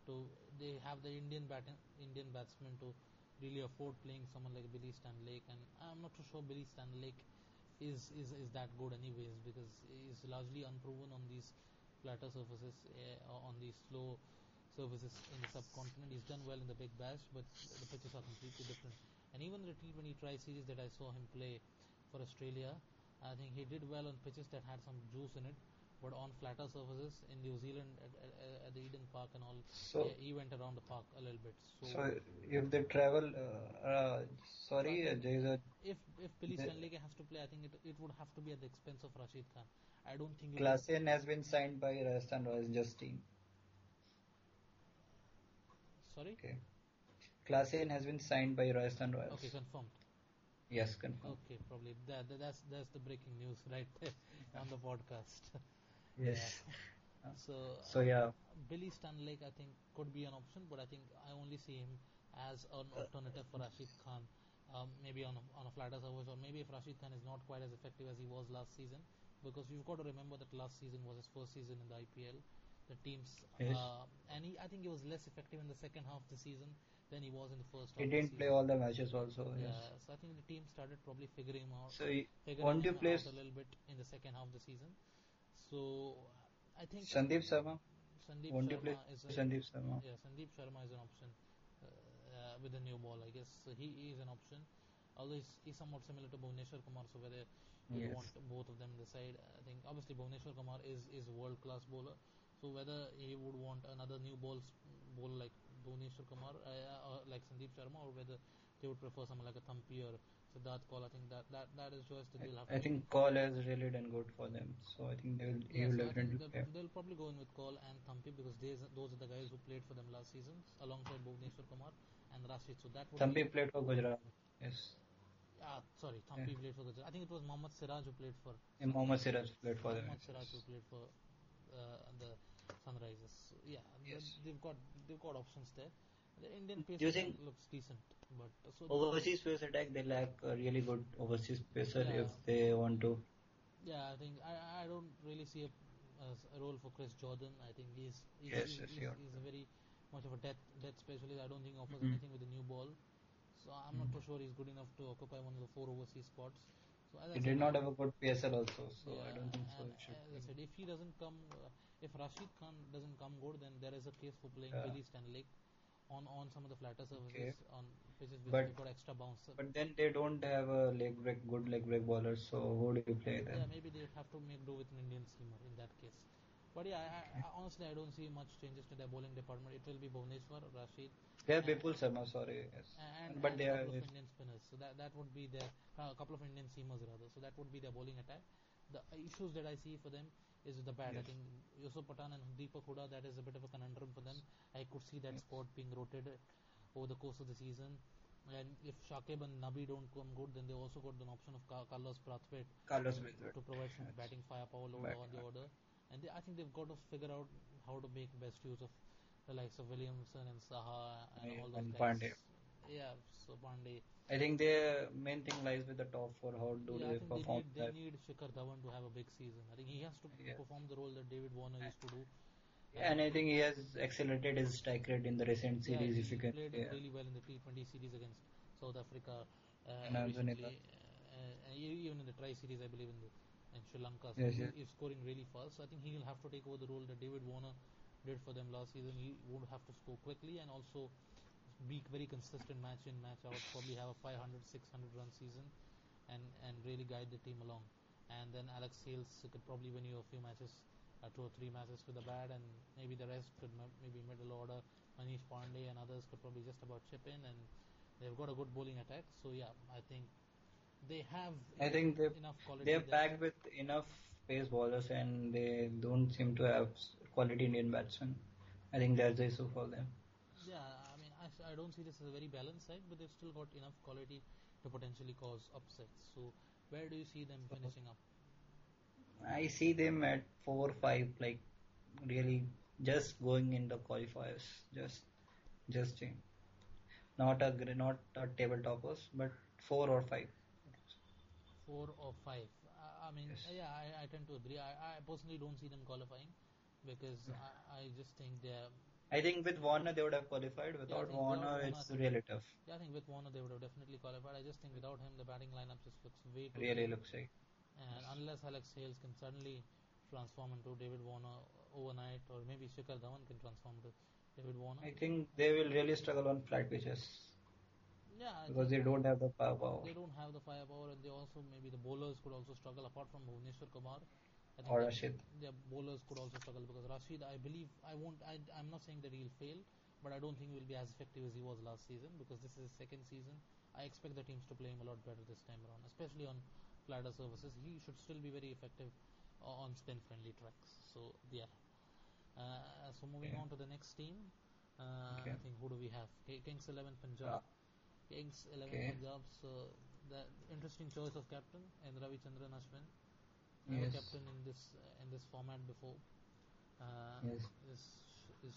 to. They have the Indian batting Indian batsmen to really afford playing someone like Billy Stanlake, and I'm not too sure Billy Stanlake is is, is that good anyways because he's largely unproven on these flatter surfaces uh, on these slow surfaces in the subcontinent. He's done well in the Big Bash, but the pitches are completely different. And even the T20 Tri Series that I saw him play for Australia, I think he did well on pitches that had some juice in it. But on flatter surfaces in New Zealand at, at, at the Eden park and all. So- yeah, he went around the park a little bit. So, So if they travel, uh, uh, sorry, uh, is if if Billy Stanlake has to play, I think it it would have to be at the expense of Rashid Khan. I don't think. Klaasen has been signed by Rajasthan Royals Justine. Sorry. Okay. Klaasen has been signed by Rajasthan Royals. Okay, confirmed. Yes, confirmed. Okay, probably that, that that's that's the breaking news right there on the podcast. Yes. So So yeah, Billy Stanlake, I think, could be an option, but I think I only see him as an alternative for Rashid Khan. Um, maybe on a, on a flatter surface, or maybe if Rashid Khan is not quite as effective as he was last season, because you've got to remember that last season was his first season in the IPL. The teams, Yes. uh, and he, I think he was less effective in the second half of the season than he was in the first half. he of didn't play all the matches also. Yeah, Yes. so I think the team started probably figuring him out, So he- figuring him place out a little bit in the second half of the season. So I think Sandeep Sharma? Sandeep Won't Sharma play is a, Sandeep Sharma? yeah, Sandeep Sharma is an option uh, uh, with the new ball. I guess so he is an option. Although he's, he's somewhat similar to Bhuvneshwar Kumar, so whether you Yes. want both of them on the side, I think obviously Bhuvneshwar Kumar is is a world class bowler. So whether he would want another new ball bowler like Bhuvneshwar Kumar, uh, or like Sandeep Sharma, or whether they would prefer someone like a Thampi or Siddharth Kaul, I think that that that is that they'll have. I, think Kaul has really done good for them. So I think they Yeah, will so definitely they'll, they'll probably go in with Kaul and Thampi because these, those are the guys who played for them last season alongside Bhuvneshwar Kumar and Rashid. So that would Thampi be, played for Gujarat. Yes. ah, sorry, Thampi played for Gujarat. I think it was Mohammad Siraj who played for And Mohammad Siraj played for them. Mohammad Siraj who played for uh, the Sunrisers. So, yeah, Yes. they've got they've got options there. The Indian pace Do you attack looks decent, but so Overseas pace attack, they lack a really good overseas pacer Yeah. if they want to. Yeah, I think I, I don't really see a, a role for Chris Jordan. I think he's he's, Yes, he's, yes, he's, you're he's a very much of a death death specialist. I don't think he offers Mhm. anything with the new ball. So I'm not too sure he's good enough to occupy one of the four overseas spots. So as I He said, did not have a good PSL also, so I don't think so. and It should as I said, if he doesn't come, uh, if Rashid Khan doesn't come good, then there is a case for playing Yeah. Billy Stanlake on on some of the flatter surfaces Okay. on pitches which But- got extra bounce. But then they don't have a leg break, good leg break bowlers. so who do you play then? Yeah, maybe they have to make do with an Indian seamer in that case. But yeah, I, I, honestly, I don't see much changes to their bowling department. It will be Bhuvneshwar, Rashid, They have Bipul Sharma, sorry. Yes. and, but and they are. Indian spinners. So that that would be their uh, a couple of Indian seamers rather. So that would be their bowling attack. The issues that I see for them is the bat. I think Yusuf Pathan and Deepak Hooda that is a bit of a conundrum for them. I could see that Yes. squad being rotated over the course of the season. And if Shakib and Nabi don't come good, then they also got an option of Carlos Brathwaite Carlos to provide some Yes. batting firepower on the order. And they, I think they've got to figure out how to make best use of the likes of Williamson and Saha and Yeah, all those and guys. Pandey. Yeah, so Pandey. I think the main thing lies with the top four. How do yeah, I they think they need, they need Shikhar Dhawan to have a big season. I think he has to Yeah. perform the role that David Warner used to do. and I think he has accelerated his strike rate in the recent Yeah, series. he if you can, played yeah. really well in the T20 series against South Africa uh, And recently, uh, even in the Tri Series, I believe in the in Sri Lanka. So Yes, he, he's scoring really fast. So I think he will have to take over the role that David Warner did for them last season. He would have to score quickly and also be very consistent match in match out. Probably have a 500, 600 run season, and and really guide the team along. And then Alex Hales could probably win you a few matches, uh, two or three matches with the bat, and maybe the rest could m- maybe middle order. Manish Pandey and others could probably just about chip in, and they've got a good bowling attack. So yeah, I think they have I think they enough quality. they are packed with enough pace bowlers and they don't seem to have quality Indian batsmen. I think that's the issue for them. Yeah, I mean, I, s- I don't see this as a very balanced side, but they've still got enough quality to potentially cause upsets. So, where do you see them finishing up? I see them at four, or five, like really just going in the qualifiers, just just in. not a not a table toppers, but four or five. Four or five? I, I mean, Yes. yeah, I, I tend to agree. I, I personally don't see them qualifying because hmm. I, I just think they're. I think with Warner they would have qualified. Without think Warner, it's think- really tough. Yeah, I think with Warner they would have definitely qualified. I just think without him, the batting lineup just looks way too. Really looks like. And unless Alex Hales can suddenly transform into David Warner overnight, or maybe Shikhar Dhawan can transform into David Warner. I think they will really struggle on flat pitches yeah, I because they don't have the firepower. they don't have the firepower, and they also maybe the bowlers could also struggle apart from Bhuvneshwar Kumar. I think Or that Rashid. their bowlers could also struggle because Rashid, I believe, I won't, I, I'm not saying that he'll fail, but I don't think he will be as effective as he was last season because this is his second season. I expect the teams to play him a lot better this time around, especially on flatter surfaces. He should still be very effective on spin friendly tracks. So, yeah. Uh, so, moving Okay. on to the next team, uh, Okay. I think who do we have? K- Kings 11 Punjab. Kings 11 Okay. Punjab, so the interesting choice of captain, and Ravichandran Ashwin. Yes. captain in this uh, in this format before. Uh, Yes. Is, is,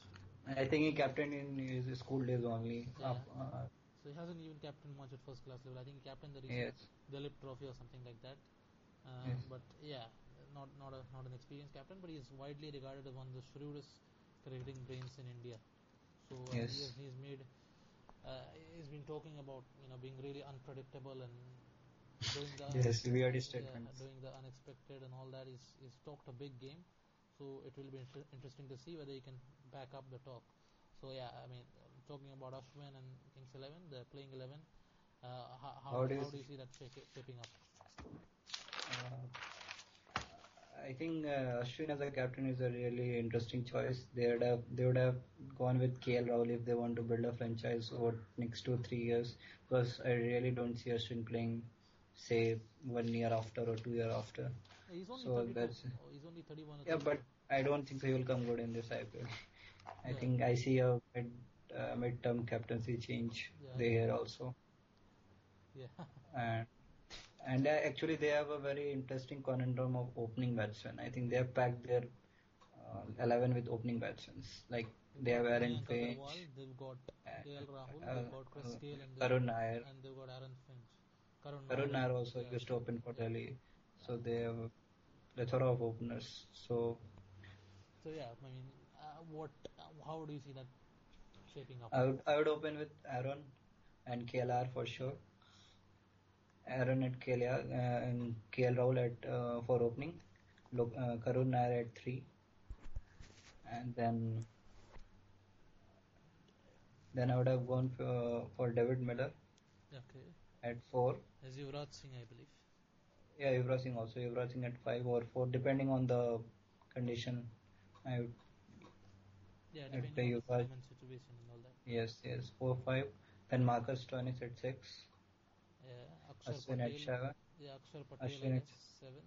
I think he captained in his school days only. Yeah. Up, uh, so he hasn't even captained much at first class level. I think he captained the recent yes. Duleep Trophy or something like that. Yes. But yeah, not not a not an experienced captain, but he is widely regarded as one of the shrewdest cricketing brains in India. So uh, Yes. he has, he's made. Uh, he's been talking about you know being really unpredictable and doing the Yes, weird yeah, statements. doing the unexpected and all that is he's talked a big game, so it will be inter- interesting to see whether he can back up the talk. So yeah, I mean, talking about Ashwin and Kings Eleven, the playing eleven. Uh, how, how, How do you how do you see that shaping up? Uh, I think uh, Ashwin as a captain is a really interesting choice. They would have they would have gone with KL Rahul if they want to build a franchise over next two three years. Because I really don't see Ashwin playing, say one year after or two year after. He's only So 32. that's- Oh, he's only 31. or Yeah, 32. but I don't think he will come good in this IPL. I Yeah. think I see a mid uh, mid-term captaincy change Yeah. there also. yeah, and and uh, actually they have a very interesting conundrum of opening batsmen. I think they have packed their uh, eleven with opening batsmen. Like they have Aaron Finch, they've got KL Rahul, uh, they've got Chris uh, Gayle, and, Karun they've- Nair. and they've got Aaron. Karun, Karun Nair also yeah. used to open for Delhi, so they have a plethora of openers. So So yeah, I mean, uh, what? Uh, how do you see that shaping up? I would I would open with Aaron and KLR for sure. Aaron at KLR uh, and KL Rahul at uh, for opening. Look, uh, Karun Nair at three, and then then I would have gone for, for David Miller okay, at four. as Yuvraj Singh, I believe. Yeah, Yuvraj Singh also. Yuvraj Singh at five or four, depending on the condition. I would Yeah, depending on the Yuvraj. form situation and all that. yes yes four five. Then Marcus Stoinis at six. Yeah, Akshar Ashwin at seven. Yeah, Akshar Patel Ashwin at seven.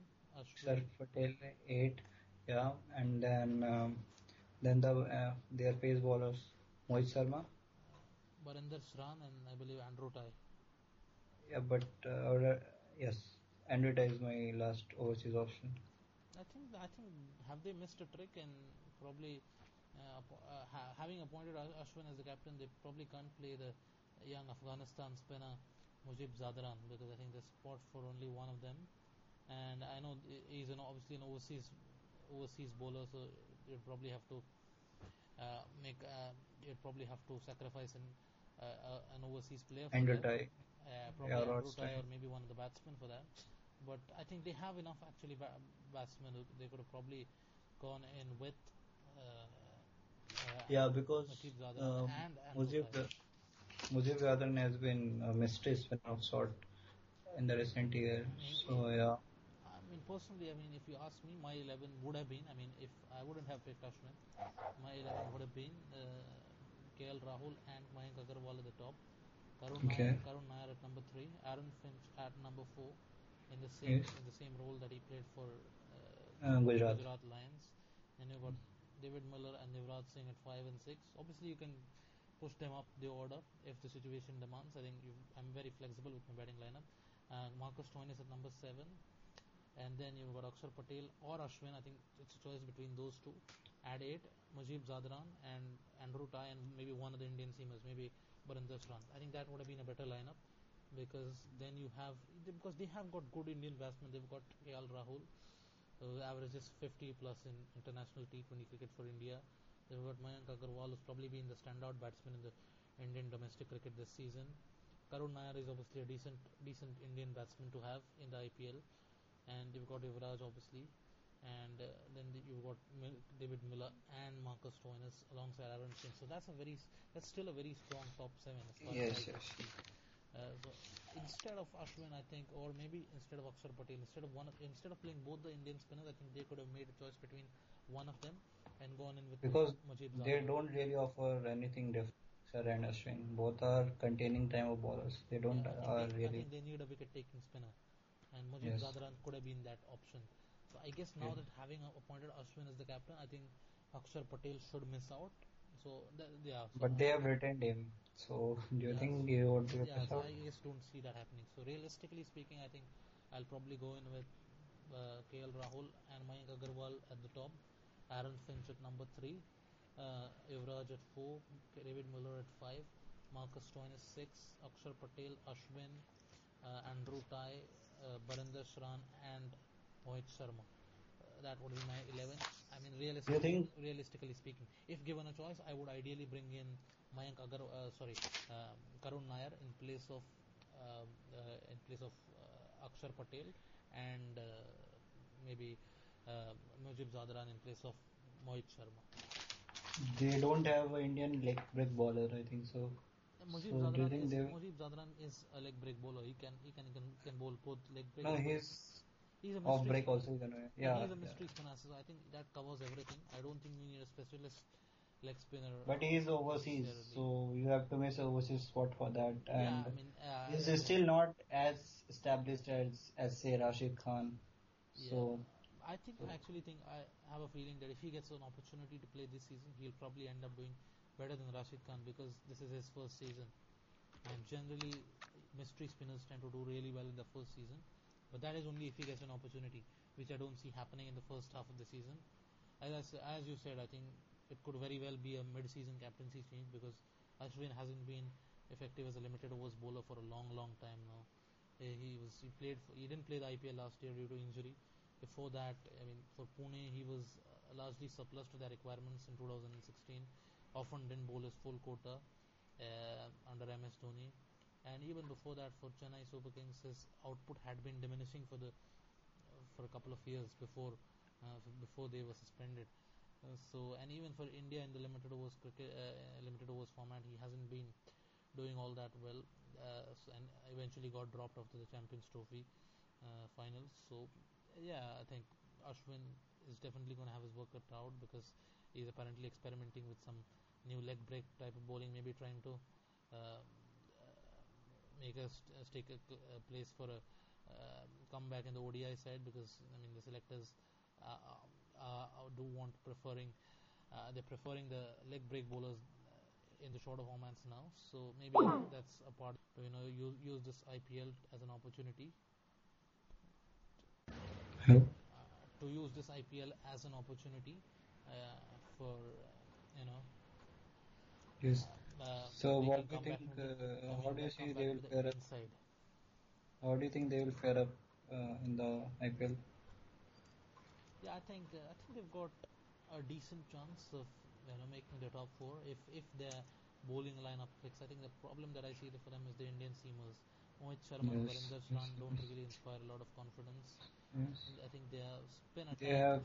Sir Ashwin. Patel eight, yeah, and then um, then the uh, their pace bowlers Mohit Sharma, Barinder Sran and I believe Andrew Tye. Yeah, but uh, uh, yes, Andrew Tye is my last overseas option. I think I think have they missed a trick and probably uh, uh, ha- having appointed Ashwin as the captain, they probably can't play the young Afghanistan spinner Mujib Zadran because I think there's spot for only one of them, and I know he's an obviously an overseas overseas bowler, so you'd probably have to uh, make uh, you'd probably have to sacrifice an uh, an overseas player for. Uh, probably Yeah, Rod or maybe one of the batsmen for that. But I think they have enough actually batsmen who they could have probably gone in with. Uh, uh, yeah, because um, and Andrew Mujib Zadran has been a mystery spinner of sort in the recent year. So yeah, I mean, personally, I mean, if you ask me, my 11 would have been. I mean, if I wouldn't have picked Ashwin, my 11 would have been uh, KL Rahul and Mayank Agarwal at the top. Karun Okay. Nair, Karun Nair at number three, Aaron Finch at number four, in the same Yes. in the same role that he played for uh, Uh, Gujarat. Gujarat Lions. And you've got David Miller and Yuvraj Singh at five and six. Obviously, you can push them up the order if the situation demands. I think I'm very flexible with my batting lineup. Uh, Marcus Stoinis at number seven, and then you've got Akshar Patel or Ashwin. I think it's a choice between those two. At eight, Mujib Zadran and Andrew Tye, and maybe one of the Indian seamers, maybe Barinder Sran. I think that would have been a better lineup because then you have because they have got good Indian batsmen. They've got KL Rahul, who averages 50 plus in international T20 cricket for India. They've got Mayank Agarwal, who's probably been the standout batsman in the Indian domestic cricket this season. Karun Nair is obviously a decent, decent Indian batsman to have in the IPL, and you've got Yuvraj obviously, and uh, then the- you've got Mil- David Miller and Marcus Stoinis alongside Aaron Finch. So that's a very, that's still a very strong top seven. As far yes, yes. Uh, so instead of Ashwin, I think, or maybe instead of Akshar Patel, instead of one, of, instead of playing both the Indian spinners, I think they could have made a choice between one of them and gone in with because Mujib they don't really offer anything different. Sir and Ashwin, both are containing time of bowlers. They don't Yeah, I think are they, I really. think they need a wicket-taking spinner, and Mujib Yes. Zadran could have been that option. So I guess now Yeah. that having appointed Ashwin as the captain, I think Akshar Patel should miss out. So th- yeah. So But they have retained him. So do you Yeah, think he would be yeah, so? I just don't see that happening. So realistically speaking, I think I'll probably go in with uh, KL Rahul and Mayank Agarwal at the top, Aaron Finch at number three, uh, Yuvraj at four, David Miller at five, Marcus Stoinis six, Akshar Patel, Ashwin, uh, Andrew Tye, uh, Barinder Sran, and Mohit Sharma. Uh, that would be my 11. I mean, realistically, realistically speaking, if given a choice, I would ideally bring in Mayank Agar, uh, sorry, um, Karun Nair in place of um, uh, in place of uh, Akshar Patel and uh, maybe uh, Mujib Zadran in place of Mohit Sharma. They don't have an Indian leg break bowler, I think so. Mujib So Zadran is Mujib Zadran is a leg break bowler. He can he can can, can bowl both leg break. No, he's he's a off break also. Gonna, Yeah, yeah, he's a yeah. mystery spinner, so I think that covers everything. I don't think we need a specialist leg spinner. But he is overseas, so you have to miss overseas spot for that. And yeah, I mean, uh, he's I- still not as established as as say Rashid Khan. yeah. So I think I actually think I have a feeling that if he gets an opportunity to play this season, he'll probably end up doing better than Rashid Khan because this is his first season. And generally, mystery spinners tend to do really well in the first season, but that is only if he gets an opportunity, which I don't see happening in the first half of the season. As as you said, I think it could very well be a mid-season captaincy change because Ashwin hasn't been effective as a limited overs bowler for a long, long time now. He was he played for, he didn't play the IPL last year due to injury. Before that, I mean, for Pune he was uh, largely surplus to their requirements in 2016. Often didn't bowl his full quota uh, under MS Dhoni, and even before that for Chennai Super Kings his output had been diminishing for the for a couple of years before uh, before they were suspended. Uh, so and even for India in the limited overs cricket uh, limited overs format he hasn't been doing all that well uh, so, and eventually got dropped after the Champions Trophy uh, finals. So yeah, I think Ashwin is definitely going to have his work cut out because he's apparently experimenting with some new leg break type of bowling, maybe trying to uh, make us stake a, a place for a uh, comeback in the ODI side because I mean the selectors uh, uh, uh, do want preferring uh, they're preferring the leg break bowlers uh, in the shorter formats now. So maybe that's a part. You know, use use this IPL as an opportunity Hello? uh, to use this IPL as an opportunity uh, for uh, you know. yes. Uh, So what do you think? Uh, how do you see they will the fare up? inside. How do you think they will fare up uh, in the IPL? Yeah, I think uh, I think they've got a decent chance of you know making the top four if if their bowling lineup clicks. I think the problem that I see for them is the Indian seamers. Mohit Sharma and Yes, Barinder yes, Sran don't really inspire a lot of confidence. Yes. I think their spin attack They have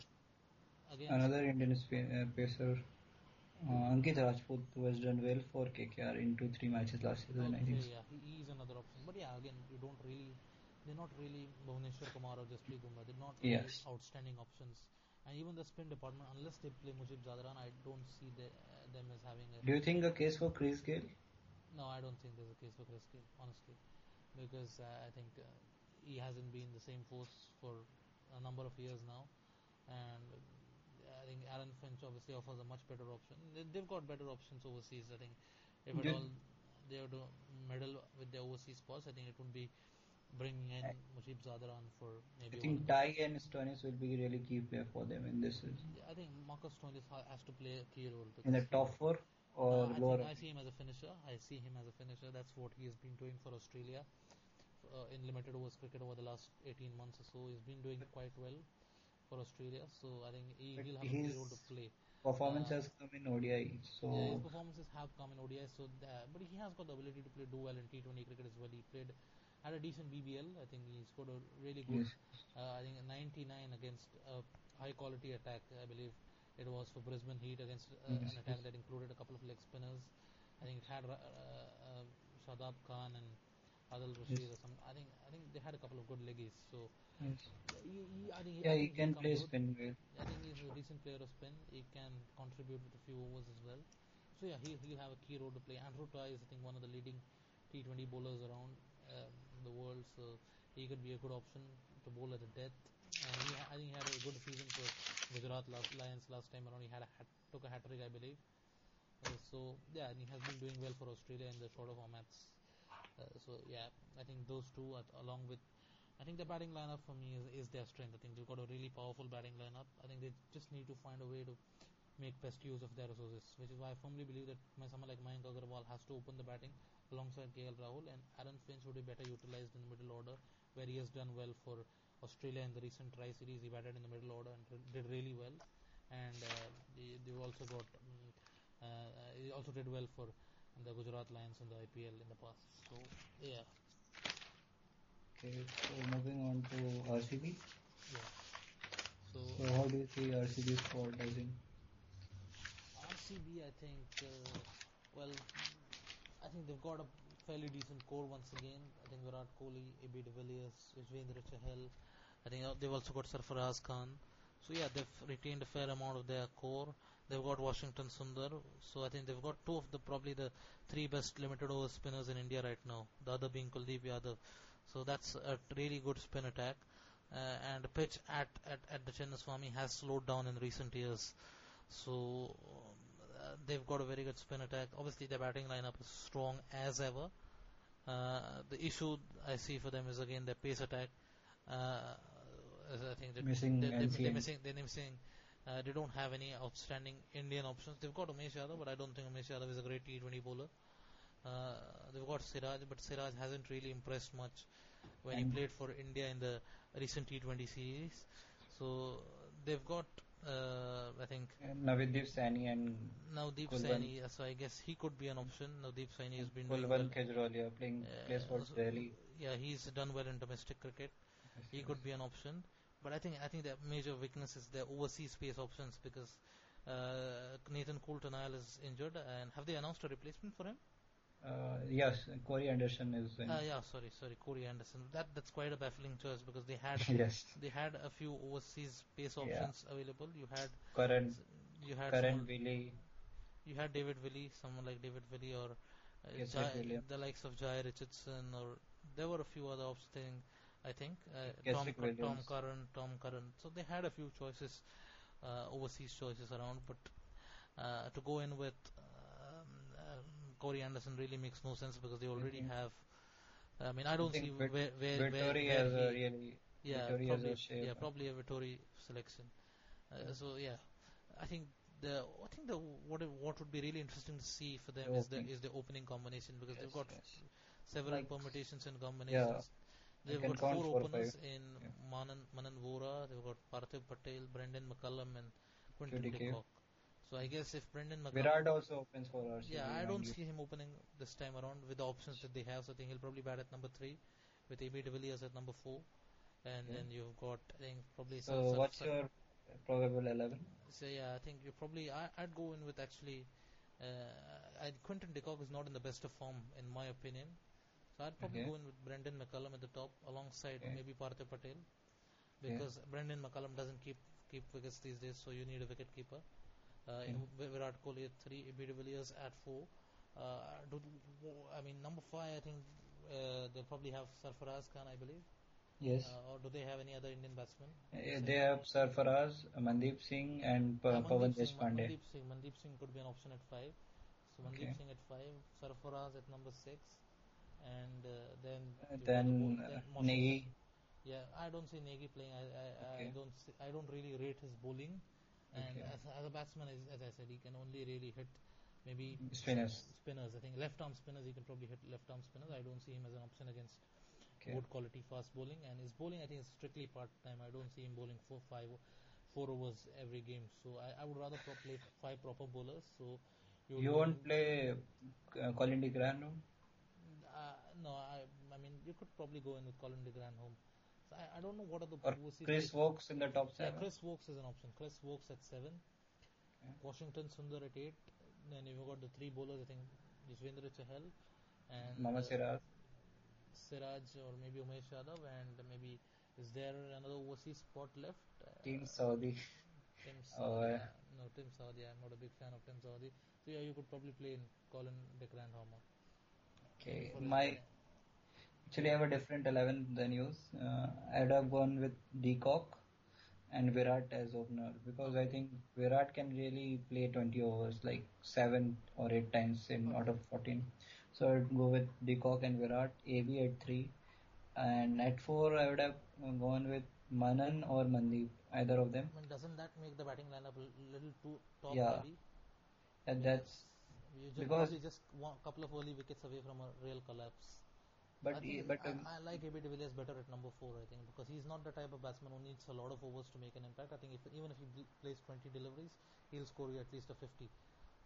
against another Indian sp- uh, pacer, uh, Ankit Rajput, was done well for KKR in two three matches last season. I think. yeah, he, is another option. But yeah, again, you don't really, they're not really Bhuvneshwar Kumar or Jasprit Bumrah. They're not really Yes. outstanding options. And even the spin department, unless they play Mujib Zadran, I don't see the, uh, them as having a. Do you think a case for Chris Gayle? No, I don't think there's a case for Chris Gayle, honestly, because uh, I think uh, he hasn't been the same force for a number of years now, and think Aaron Finch obviously offers a much better option. They, they've got better options overseas. I think if at all they were to meddle with their overseas spots, I think it would be bringing in I- Zadran for maybe. I think. Tye and Stoinis will be really key player for them in this season. Yeah, I think Marcus Stoinis ha- has to play a key role. In the top four or no, I, lower? think I see him as a finisher. I see him as a finisher. That's what he has been doing for Australia uh, in limited overs cricket over the last 18 months or so. He's been doing quite well for Australia. So I think he, But he'll have a role to play. Performance Uh, has come in ODI, so Yeah, his performances have come in ODI, so that, but he has got the ability to play do well in T20 cricket as well. He played had a decent BBL. I think he scored a really good. yes. Uh, I think 99 against a high quality attack. I believe it was for Brisbane Heat against uh, Yes, an attack that included a couple of leg spinners. I think it had uh, uh, Shadab Khan and Adil Rashid or some. I think I think they had a couple of good leggies. So Yes. he, he, I think Yeah, I he can play good. spin well. I think he's a decent player of spin. He can contribute with a few overs as well. So yeah, he he'll have a key role to play. Andrew Tye is I think one of the leading T20 bowlers around um, the world, so he could be a good option to bowl at the death. And he, I think he had a good season for Gujarat last, Lions last time around. He had a hat, took a hat trick, I believe. Uh, so yeah, and he has been doing well for Australia in the shorter formats. Uh, so yeah, I think those two, at, along with, I think the batting lineup for me is, is their strength. I think they've got a really powerful batting lineup. I think they just need to find a way to make best use of their resources, which is why I firmly believe that someone like Mayank Agarwal has to open the batting alongside KL Rahul, and Aaron Finch would be better utilized in the middle order, where he has done well for Australia in the recent tri series. He batted in the middle order and re- did really well, and uh, they, they've also got. Um, uh, he also did well for the Gujarat Lions in the IPL in the past. So yeah, Okay, so moving on to RCB. yeah. So So how do you see RCB squad rising? RCB, I think, uh, well, I think they've got a fairly decent core once again. I think Virat Kohli, AB de Villiers, Yuzvendra Chahal. I think they've also got Sarfaraz Khan. So yeah, they've retained a fair amount of their core. They've got Washington Sundar. So I think they've got two of the probably the three best limited over spinners in India right now. The other being Kuldeep Yadav. So that's a really good spin attack. Uh, and the pitch at, at, at the Chinnaswamy has slowed down in recent years. So um, uh, they've got a very good spin attack. Obviously, their batting lineup is strong as ever. Uh, the issue I see for them is again their pace attack. Uh, I think that Missing they, they, they're missing. They're missing. Uh, they don't have any outstanding Indian options. They've got Umesh Yadav, but I don't think Umesh Yadav is a great T20 bowler. Uh, they've got Siraj, but Siraj hasn't really impressed much when he played for India in the recent T20 series. So they've got, uh, I think, And Navdeep Saini and Navdeep. Saini. uh, So I guess he could be an option. Navdeep Saini has been doing well. Kejriwal playing Uh, plays for so- Delhi. Yeah, he's done well in domestic cricket. He could be an option, but I think I think their major weakness is their overseas space options because uh, Nathan Coulton is injured, and have they announced a replacement for him? Uh, yes, Corey Anderson is in. Uh, yeah, sorry, sorry, Corey Anderson. That that's quite a baffling choice because they had yes, they had a few overseas pace Yeah. options available. You had current you had current Willie. you had David Willey, someone like David Willey, or uh, Yes, Jhye, the likes of Jhye Richardson, or there were a few other options. I think uh, Tom Tom Curran, Tom Curran. So they had a few choices, uh, overseas choices around, but uh, to go in with um, um, Corey Anderson really makes no sense because they already Mhm. have. I mean, I don't think see where where, where, where has a he- really yeah, Vettori probably, yeah, probably a Vettori selection. Uh, Yeah. So yeah, I think the I think the what what would be really interesting to see for them The is the opening. is the opening combination because they've Yes, got yes. several Like- permutations and combinations. You They've got four four openers five. in Yeah. Manan Manan Vora. They've got Parthiv Patel, Brendan McCullum, and Quinton QDK. de Kock. So I guess if Brendan McCullum, Virat also opens for RCB. yeah, I don't see him opening this time around with the options that they have. So I think he'll probably bat at number three, with AB de Villiers at number four, and Yeah. then you've got I think probably So some- what's some- your probable eleven? so yeah, I think you probably I, I'd go in with actually. Uh, I, Quinton de Kock is not in the best of form in my opinion, so I'd probably Okay. go in with Brendan McCullum at the top alongside Okay. maybe Parthiv Patel, Yeah. because Brendan McCullum doesn't keep keep wickets these days, so you need a wicket keeper. Uh, Yeah. Vi- Virat Kohli at three, de Villiers at four. Uh, do, I mean number five, I think uh, they'll probably have Sarfaraz Khan, I believe, Yes. uh, or do they have any other Indian batsmen? Uh, they have Sarfaraz, Mandeep Singh, and Pa- Yeah, Pawan Mandeep Singh, Deshpande. Mandeep Singh, Mandeep Singh could be an option at five. So Mandeep Okay. Singh at five, Sarfaraz at number six, and uh, then you've then uh, Moshing. Negi. Yeah, I don't see Negi playing. I I, I don't see, I don't really rate his bowling, and Okay. as, as a batsman, as, as I said, he can only really hit maybe Spinners. Spinners. I think left arm spinners. He can probably hit left arm spinners. I don't see him as an option against Okay. good quality fast bowling, and his bowling I think is strictly part time. I don't see him bowling four five four overs every game. So I, I would rather pro- play five proper bowlers. So would You won't play uh, Colin de Grandhomme? Uh, no, I I mean you could probably go in with Colin de Grandhomme. So I, I don't know what are the or Chris Woakes in the top seven. Yeah. Chris Woakes is an option. Chris Woakes at seven. Yeah. Washington Sundar at eight. Then you've got the three bowlers. I think Yuzvendra Chahal and Mohammad uh, Siraj. Siraj or maybe Umesh Yadav, and maybe is there another overseas spot left? Uh, Team Southee. Tim Oh, Southee. yeah. uh, No, Tim Southee. I'm not a big fan of Tim Southee. So yeah, you could probably play in Colin de Grandhomme. Okay, my actually I have a different eleven than yours. Uh, I'd have gone with de Kock and Virat as opener because I think Virat can really play 20 overs like seven or eight times in out of 14. So I'd go with de Kock and Virat, AB at three, and at four I would have gone with Manan or Mandeep, either of them. I mean, doesn't that make the batting lineup a little too top Yeah. heavy? And that's Because- probably just one couple of early wickets away from a real collapse. but I, think but I, um, I like AB de Villiers better at number four. I think because he's not the type of batsman who needs a lot of overs to make an impact. I think if even if he plays 20 deliveries, he'll score you at least a 50.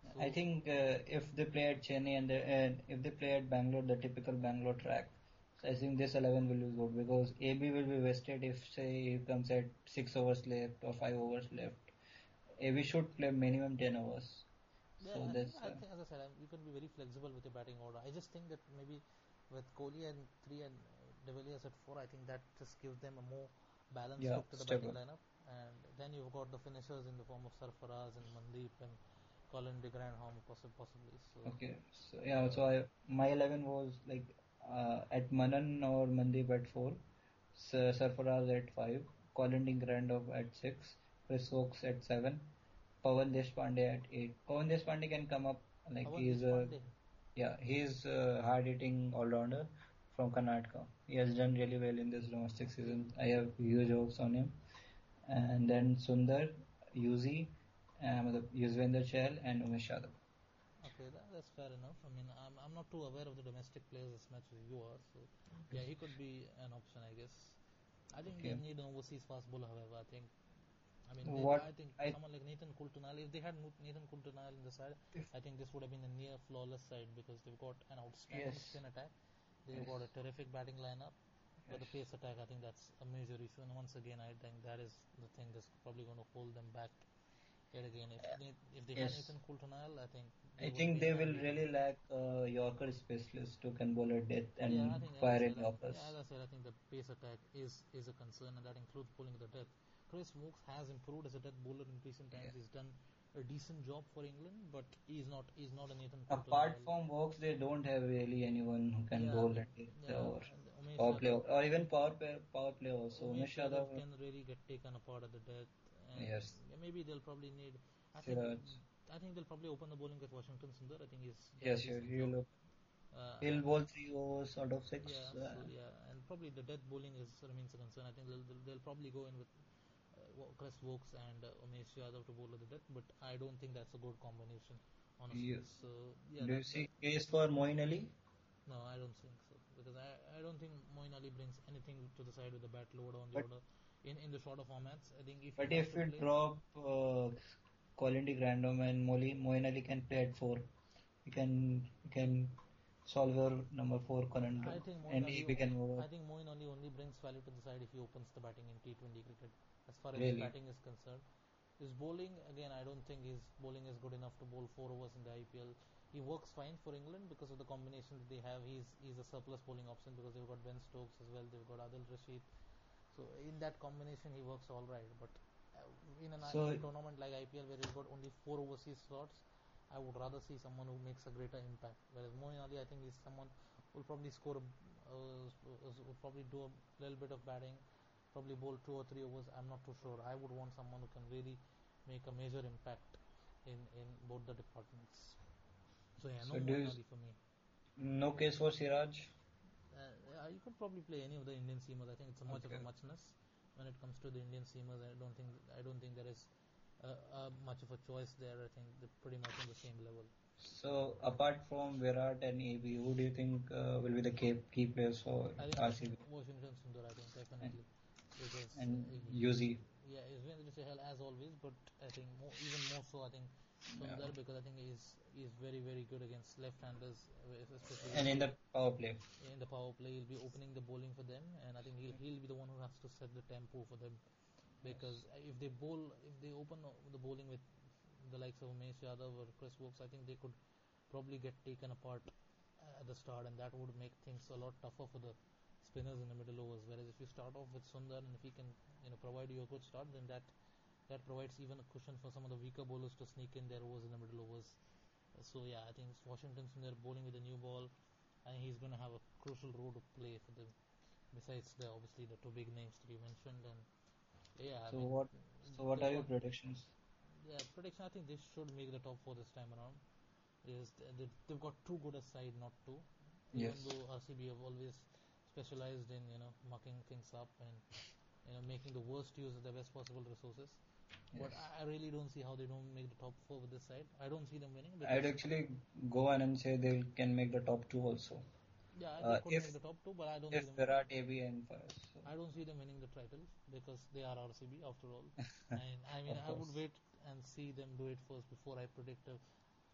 So, I think uh, if they play at Chennai and, the, and if they play at Bangalore, the typical Bangalore track, so I think this 11 will be good because AB will be wasted if say he comes at 6 overs left or 5 overs left. AB should play minimum 10 overs. Yeah, so I, think, I think, as I said, I'm, you can be very flexible with your batting order. I just think that maybe with Kohli and three and De Villiers at four, I think that just gives them a more balanced Yeah, look to the stable. batting lineup. And then you've got the finishers in the form of Sarfaraz and Mandeep and Colin de Grandhomme possi- possibly. So okay. So yeah, so I, my 11 was like uh, at Manan or Mandeep at 4, Sir Sarfaraz at 5, Colin de Grandhomme at 6, Chris Woakes at 7, Pawan Deshpande at 8. Pawan Deshpande can come up like Pawan he's a Yeah, he's a hard-hitting all-rounder from Karnataka. He has done really well in this domestic season. I have huge hopes on him. And then Sundar, Yuzi, um, Yuzvendra Chahal, and Umesh Yadav. Okay, that, that's fair enough. I mean, I'm, I'm not too aware of the domestic players as much as you are, so yeah, he could be an option, I guess. I think Okay. need an overseas fast bowler, however. I think, I mean, What I think I- someone like Nathan Coulter-Nile, if they had Nathan Coulter-Nile in the side, I think this would have been a near flawless side because they've got an outstanding Yes. spin attack, they've Yes. got a terrific batting lineup, but the pace attack, I think that's a major issue. And once again, I think that is the thing that's probably going to hold them back. Yet again, if they, if they had Nathan Coulter-Nile, I think I think they will really lack a Yorker specialist who can bowl at death and yeah, I think, fire in Yorkers. yeah, as I said, I think the pace attack is is a concern, and that includes bowling the death. Chris Woakes has improved as a death bowler in recent times. Yeah. He's done a decent job for England, but he's not he's not a Nathan Apart from Woakes, they don't have really anyone who can Yeah, bowl at yeah, or Umesh power play or even power play, power play also. Umesh Yadav can really get taken apart at the death. Yes. maybe they'll probably need. I think I think they'll probably open the bowling with Washington Sundar. I think he's yes, sure, he'll. Uh, he'll bowl three overs out of six. Yeah, uh, so, yeah, and probably the death bowling is remains a concern. I think they'll, they'll, they'll probably go in with Chris Woakes and uh, Umesh Yadav to bowl at the death, but I don't think that's a good combination, honestly. Yes. So yeah, Do you see case for Moeen Ali? no, I don't think so because I, I don't think Moeen Ali brings anything to the side with the bat load on the But- order in in the shorter formats. I think if But if you drop uh, Colin de Grandhomme and Molly, Moeen Ali can play at four. He can he can solve your number four conundrum, I think Moeen and he can move I think Moeen Ali only brings value to the side if he opens the batting in T20 cricket. As far as Really? batting is concerned, his bowling again, I don't think his bowling is good enough to bowl four overs in the IPL. He works fine for England because of the combination that they have. He's he's a surplus bowling option because they've got Ben Stokes as well. They've got Adil Rashid. So in that combination, he works all right. But uh, in an So- tournament like IPL where you've got only four overseas slots, I would rather see someone who makes a greater impact. Whereas Moeen Ali, I think, is someone who will probably score, a, uh, will probably do a little bit of batting, probably bowl two or three overs. I'm not too sure. I would want someone who can really make a major impact in, in both the departments. So yeah, no So Moeen for me. No case for Siraj. Uh, yeah, you could probably play any of the Indian seamers. I think it's a much of a Okay. muchness when it comes to the Indian seamers. I don't think I don't think there is uh, uh, much of a choice there. I think they're pretty much on the same level. So apart from Virat and AB, who do you think uh, will be the key, key players for I RCB? Washington Sundar. I think definitely because And Yuzi. yeah, Yuzvendra Chahal as always, but I think more, even more so. I think Sundar Yeah. because I think he's he's very very good against left-handers, especially And in the power play. in the power play. He'll be opening the bowling for them, and I think he'll he'll be the one who has to set the tempo for them. Because if they bowl, if they open the bowling with the likes of Umesh Yadav or Chris Woakes, I think they could probably get taken apart at the start, and that would make things a lot tougher for the spinners in the middle overs. Whereas if you start off with Sundar and if he can you know provide you a good start, then that that provides even a cushion for some of the weaker bowlers to sneak in their overs in the middle overs. So yeah, I think Washington Sundar bowling with a new ball, and he's going to have a crucial role to play for them. Besides the obviously the two big names to be mentioned, and yeah. I So mean, what? So what are your predictions? yeah, prediction. I think they should make the top four this time around. Is they, they've got too good a side not to. Even Yes. though RCB have always specialized in you know mucking things up and you know making the worst use of the best possible resources. But Yes. I, I really don't see how they don't make the top four with this side. I don't see them winning. I'd actually go on and say they can make the top two also. yeah, uh, if- make the top two, but I don't see If them. Virat, AB, and Faiz. So. I don't see them winning the title because they are RCB after all. and I mean, I would wait and see them do it first before I predict a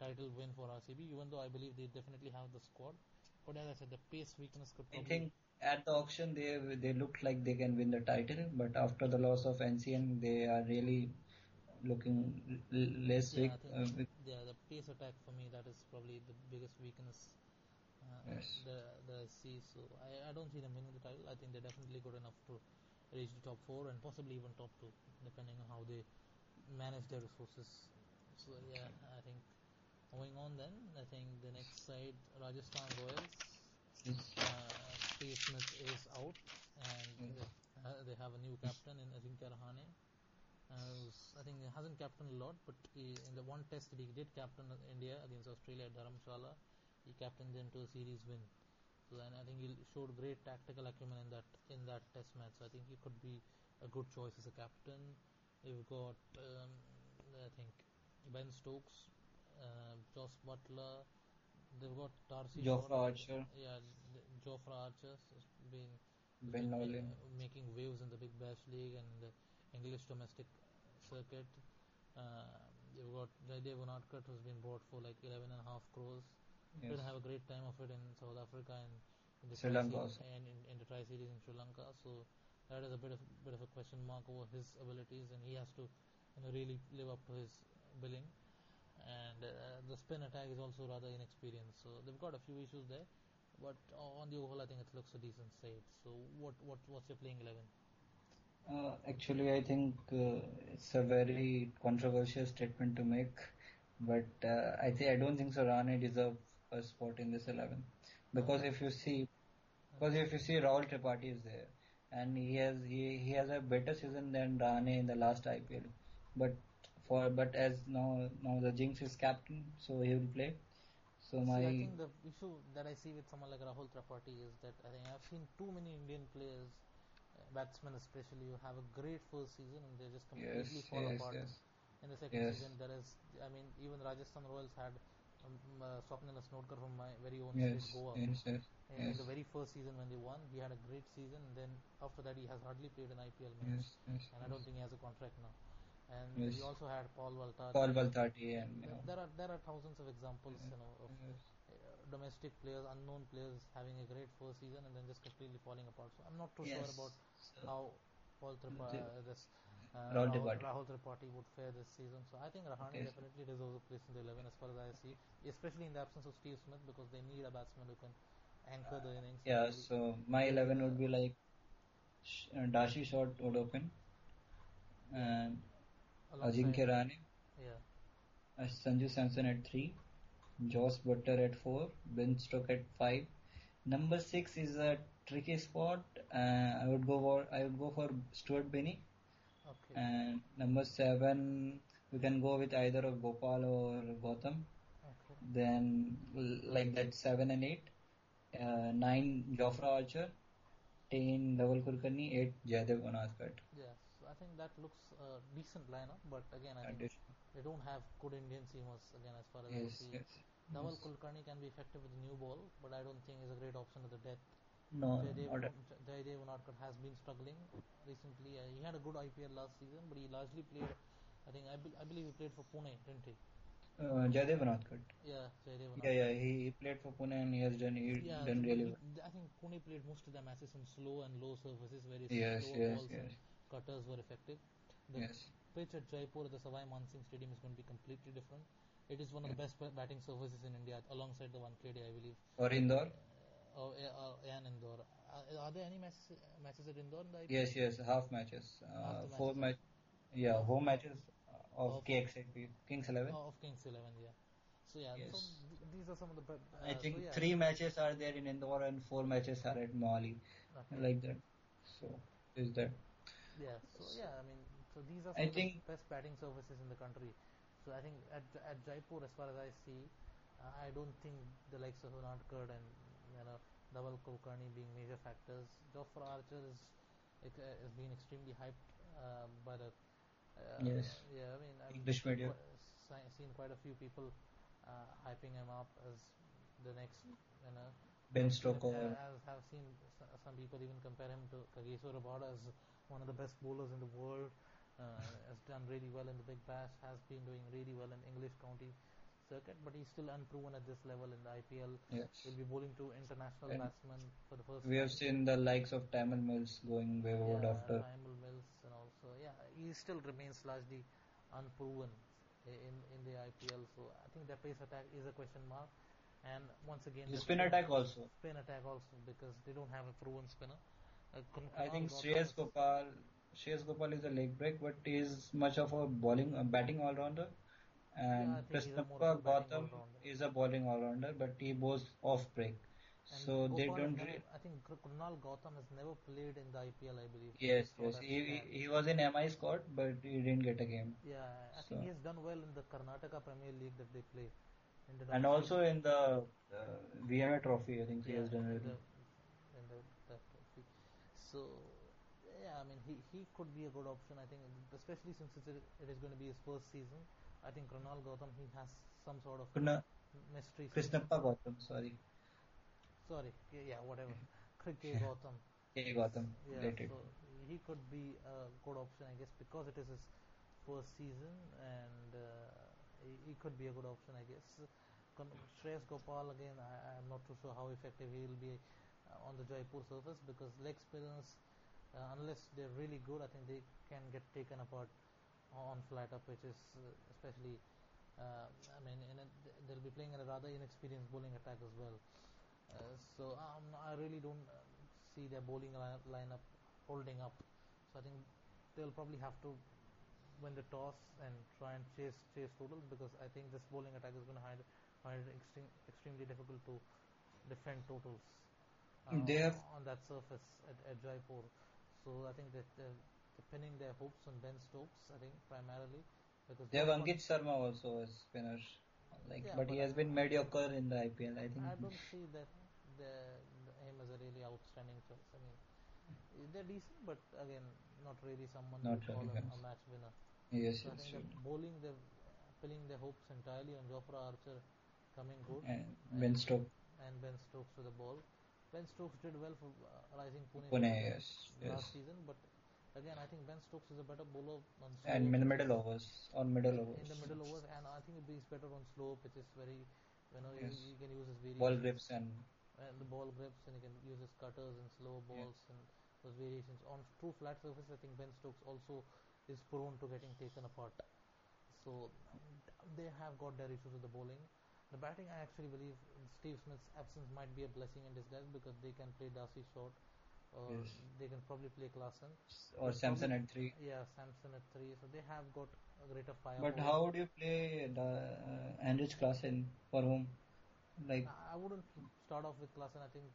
title win for RCB. Even though I believe they definitely have the squad, but as I said, the pace weakness could I think at the auction they they looked like they can win the title, but after the loss of NCN, they are really looking l- less yeah, weak. Uh, yeah, the pace attack for me that is probably the biggest weakness. Uh, Yes. that, that I see. So I, I don't see them winning the title. I think they're definitely good enough to reach the top four and possibly even top two, depending on how they manage their resources. So yeah, I think going on then, I think the next side, Rajasthan Royals. Uh, Steve Smith is out, and Yes. uh, they have a new captain in Ajinkya Rahane. Uh, I think he hasn't captained a lot, but he, in the one test that he did captain India against Australia at Dharamshala, he captained them to a series win. So and I think he showed great tactical acumen in that in that test match. So I think he could be a good choice as a captain. You've got um, I think Ben Stokes, uh, Jos Buttler. They've got Darcy Jofra. Archer. Yeah, Jofra Archer has been Ben been ma- making waves in the Big Bash League and the English domestic circuit. Uh, you've got Jaidev Unadkat who's been bought for like 11 and a half crores. Yes. Didn't have a great time of it in South Africa and in the Sri tri- Lanka series- and in, in the tri series in Sri Lanka. So that is a bit of bit of a question mark over his abilities, and he has to you know really live up to his billing. And uh, the spin attack is also rather inexperienced. So they've got a few issues there, but on the overall, I think it looks a decent side. So what what what's your playing eleven? Uh, actually, I think uh, it's a very controversial statement to make, but uh, I think I don't think so. Rahane deserves a spot in this eleven because if you see, because if you see, Rahul Tripathi is there, and he has he, he has a better season than Rahane in the last IPL, but for but as now now the Jinx is captain, so he will play. So my See, I think the issue that I see with someone like Rahul Tripathi is that I think I've seen too many Indian players, uh, batsmen especially, who have a great first season and they just completely yes fall yes apart. yes In the second season, there is, I mean, even Rajasthan Royals had um, uh, Swapnil Asnodkar from my very own yes state, Goa. yes yes In, in the very first season when they won, he had a great season, and then after that, he has hardly played an IPL match, and I don't think he has a contract now. And Yes. we also had Paul Valthaty. Paul Valthaty and you There- know, There are there are thousands of examples, you know, of yes. uh, domestic players, unknown players having a great first season and then just completely falling apart. So I'm not too sure about So- how Paul Tripa- uh, this uh, Rahul Rahul, Tripathi. Rahul Tripathi would fare this season. So I think Rahane Yes. definitely deserves a place in the 11 as far as I see, especially in the absence of Steve Smith because they need a batsman who can anchor the innings. Yeah, so my 11 would be like uh, Darcy Short would open, Ajinkya Rane, Yeah. uh, Sanju Samson at 3, Joss Butter at 4, Ben Stokes at 5. Number 6 is a tricky spot. Uh, I would go for I would go for Stuart Binney, Okay. and number 7 we can go with either of Gopal or Gautam. okay. Then like that 7 and 8. Uh, 9 Jofra Archer, 10 Dhaval Kulkarni, 8 Jaidev Unadkat. Yes, I think that looks a decent lineup, but again, I think they don't have good Indian seamers again as far as I Yes, see. yes. Dhaval yes. Kulkarni can be effective with the new ball, but I don't think he's a great option at the death. No, Jaidev, not a- Jaidev Unadkat has been struggling recently. Uh, he had a good IPL last season, but he largely played. I think I, be, I believe he played for Pune, didn't he? uh, Jaidev Unadkat. Yeah, Unadkat. Yeah, yeah, he, he played for Pune and he has done he Yeah, done really well. I think Pune played most of the matches on slow and low surfaces, very Yes, slow yes, balls yes. and cutters were effective. The Yes. pitch at Jaipur at the Sawai Mansingh Stadium is going to be completely different. it is one of the best batting surfaces in India alongside the Wankhede, I believe. Or Indore? Uh, oh, yeah, uh, and Indore. Uh, are there any matches, matches at Indore in Yes, yes, half matches. Uh, Half four matches. match. Yeah, home matches of Of- KXIP, Kings Eleven. Oh, of Kings Eleven, yeah. So yeah, so Yes. th- these are some of the. be- I uh, think so, yeah. three matches are there in Indore and four matches are at Mohali, Okay. like that. So is that? Yeah. So yeah, I mean, so these are I some of the best batting surfaces in the country. So I think at at Jaipur, as far as I see, uh, I don't think the likes of Unadkat and you know Dhaval Kulkarni being major factors. Jofra Archer is it, uh, has been extremely hyped uh, by the. Uh, Yes. Yeah, I mean, I've English media. seen quite a few people uh, hyping him up as the next, you know, Ben uh, Stoker. As have seen some people even compare him to Kagiso Rabada as one of the best bowlers in the world. Uh, has done really well in the Big Bash. Has been doing really well in English county circuit, but he's still unproven at this level in the IPL. Yes. He'll be bowling to international And batsmen for the first We have seen the likes of Tymal Mills going wayward yeah, after. Tymal Mills and also yeah, he still remains largely unproven in in the IPL. So I think their pace attack is a question mark. And once again, the spin attack also. spin attack also because they don't have a proven spinner. Uh, I think Shreyas Gopal, Shreyas Gopal is a leg break, but he is much of a bowling, uh, batting all rounder. And Yeah, I think he's a more Krishnappa of a batting Gautam is a bowling all rounder, but he bowls off break. and So they Gopal has don't. Never, I think Kunal Gautam has never played in the IPL. I believe. yes, yes. He, he was in MI squad, but he didn't get a game. Yeah, I So- think he has done well in the Karnataka Premier League that they play. And also in the uh, VMA Trophy, I think he has done well. the, in the that trophy. So yeah, I mean he he could be a good option. I think, especially since it's, it is going to be his first season. I think Kunal Gautam he has some sort of Kuna- mystery. Krishnappa Gautam, sorry. Sorry, yeah, yeah, whatever. K. Gautam. K. Gautam, Yeah, related. so he could be a good option, I guess, because it is his first season, and uh, he, he could be a good option, I guess. Shreyas Gopal again, I, I'm not too sure how effective he will be on the Jaipur surface because leg spinners, uh, unless they're really good, I think they can get taken apart on flat up pitches, uh, especially. Uh, I mean, a, they'll be playing in a rather inexperienced bowling attack as well. Uh, so um, I really don't uh, see their bowling li- lineup holding up. So I think they'll probably have to win the toss and try and chase chase totals because I think this bowling attack is going to find it extreme, extremely difficult to defend totals. Uh, They have- on that surface at, at Jaipur. So I think that they're, they're pinning their hopes on Ben Stokes. I think primarily because They have Ankit Sharma also as spinner. Like, Yeah, but but he has I- been mediocre in the IPL. I think. I don't see that the, the him as a really outstanding choice. I mean, they're decent, but again, not really someone Not to call a, a match winner. Yes, So yes, bowling, they're pinning their hopes entirely on Jofra Archer coming good And Ben Stokes. and Ben Stokes with the ball. Ben Stokes did well for uh, Rising Pune, Pune, yes, last yes. season, but again, I think Ben Stokes is a better bowler on slow And in the middle overs, on middle overs. in the middle overs, and I think he's better on slow pitches. Very, you know, Yes. he, he can use his variations. Ball grips and and the ball grips and he can use his cutters and slow balls and those variations. On true flat surface, I think Ben Stokes also is prone to getting taken apart. So they have got their issues with the bowling. The batting, I actually believe Steve Smith's absence might be a blessing in disguise because they can play Darcy Short, or Yes. they can probably play Klaasen. or But Samson probably- at three. Yeah, Samson at three. So they have got a greater fire. But how would you play the uh, Heinrich Klaasen for whom? Like, I wouldn't start off with Klaasen. I think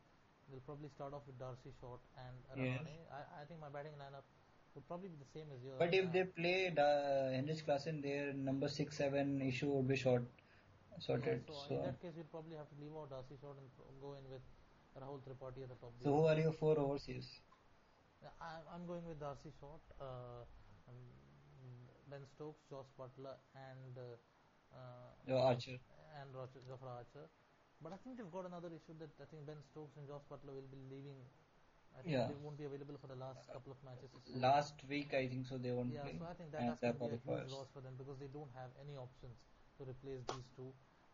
we'll probably start off with Darcy Short and Yes. I, I think my batting lineup would probably be the same as yours. but if Uh, they play the Heinrich Klaasen, their number six seven issue would be short, yeah, sorted. so, in that case, we'll probably have to leave out Darcy Short and go in with Rahul Tripathi at the top. so who are your four overseas? I, I'm going with Darcy Short, uh, Ben Stokes, Josh Buttler, and uh, uh, Archer. and Roger, Jofra Archer. But I think they've got another issue that I think Ben Stokes and Josh Buttler will be leaving. I think Yeah. they won't be available for the last couple of matches. So- Last week, I think so. They won't be. yeah, play. so I think that that's going to be a huge loss for them because they don't have any options to replace these two.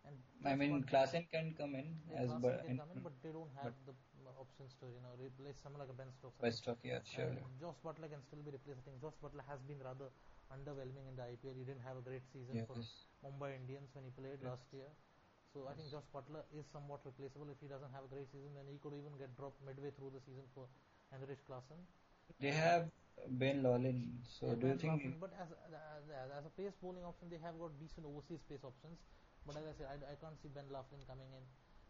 And I mean, Klaasen can come in yeah, as but can come in, but they don't have the options to you know replace someone like a Ben Stokes. By stock, yeah, sure. And Josh Buttler can still be replaced. I think Josh Buttler has been rather underwhelming in the IPL. He didn't have a great season for Mumbai Indians when he played Yes. last year. So I think Josh Buttler is somewhat replaceable. If he doesn't have a great season, then he could even get dropped midway through the season for Heinrich Klaasen. They have Ben Laughlin, so Yeah, do you think? But as, as as a pace bowling option, they have got decent overseas pace options. But as I said, I, I can't see Ben Laughlin coming in.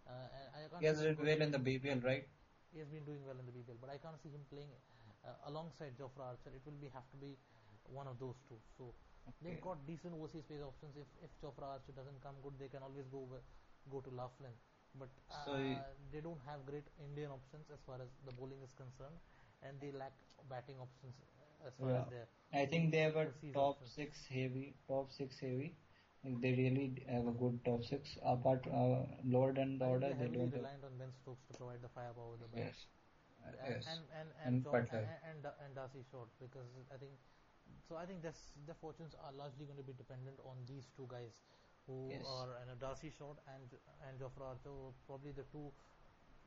Uh, and I can't He has did well in the BPL, right? he has been doing well in the BPL, but I can't see him playing uh, alongside Jofra Archer. It will be have to be one of those two. So they've got decent overseas space options. If if Jofra Archer doesn't come good, they can always go go to Laughlin. But uh, So they don't have great Indian options as far as the bowling is concerned, and they lack batting options as far Yeah. as their I think they have a top options. six heavy, top six heavy. They really have a good top six. Apart uh, lower than the order, they don't have. on Ben Stokes to provide the firepower with the bat. Yes. And yes. and and and, And Jo- Buttler. and, and, and Darcy Short because I think so. I think this, the fortunes are largely going to be dependent on these two guys, who Yes. are and Darcy Short and and Jofra Archer, probably the two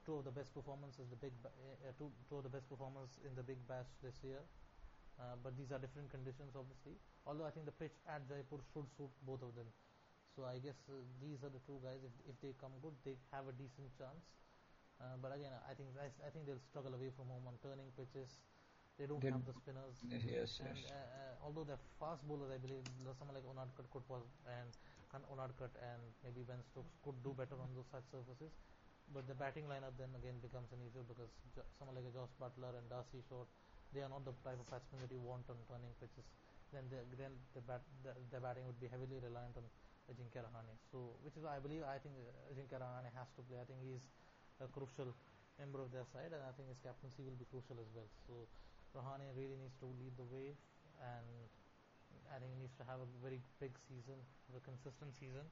two of the best performances, the big uh, two two of the best performers in the big bash this year. Uh, but these are different conditions, obviously. Although I think the pitch at Jaipur should suit both of them. So I guess uh, these are the two guys. If if they come good, they have a decent chance. Uh, but again, I think I, I think they'll struggle away from home on turning pitches. They don't They- have the spinners. Yes, And yes. uh, uh, although they're fast bowlers, I believe someone like Unadkat could and and Unadkat and maybe Ben Stokes could do better on those such surfaces. But the batting lineup then again becomes an issue because someone like a Josh Buttler and Darcy Short, they are not the type of batsmen that you want on turning pitches. Then the, then the, bat, the, the batting would be heavily reliant on Ajinkya Rahane. So which is I believe I think Ajinkya Rahane has to play. I think he's a crucial member of their side, and I think his captaincy will be crucial as well. So Rahane really needs to lead the way, and I think he needs to have a very big season, a consistent season,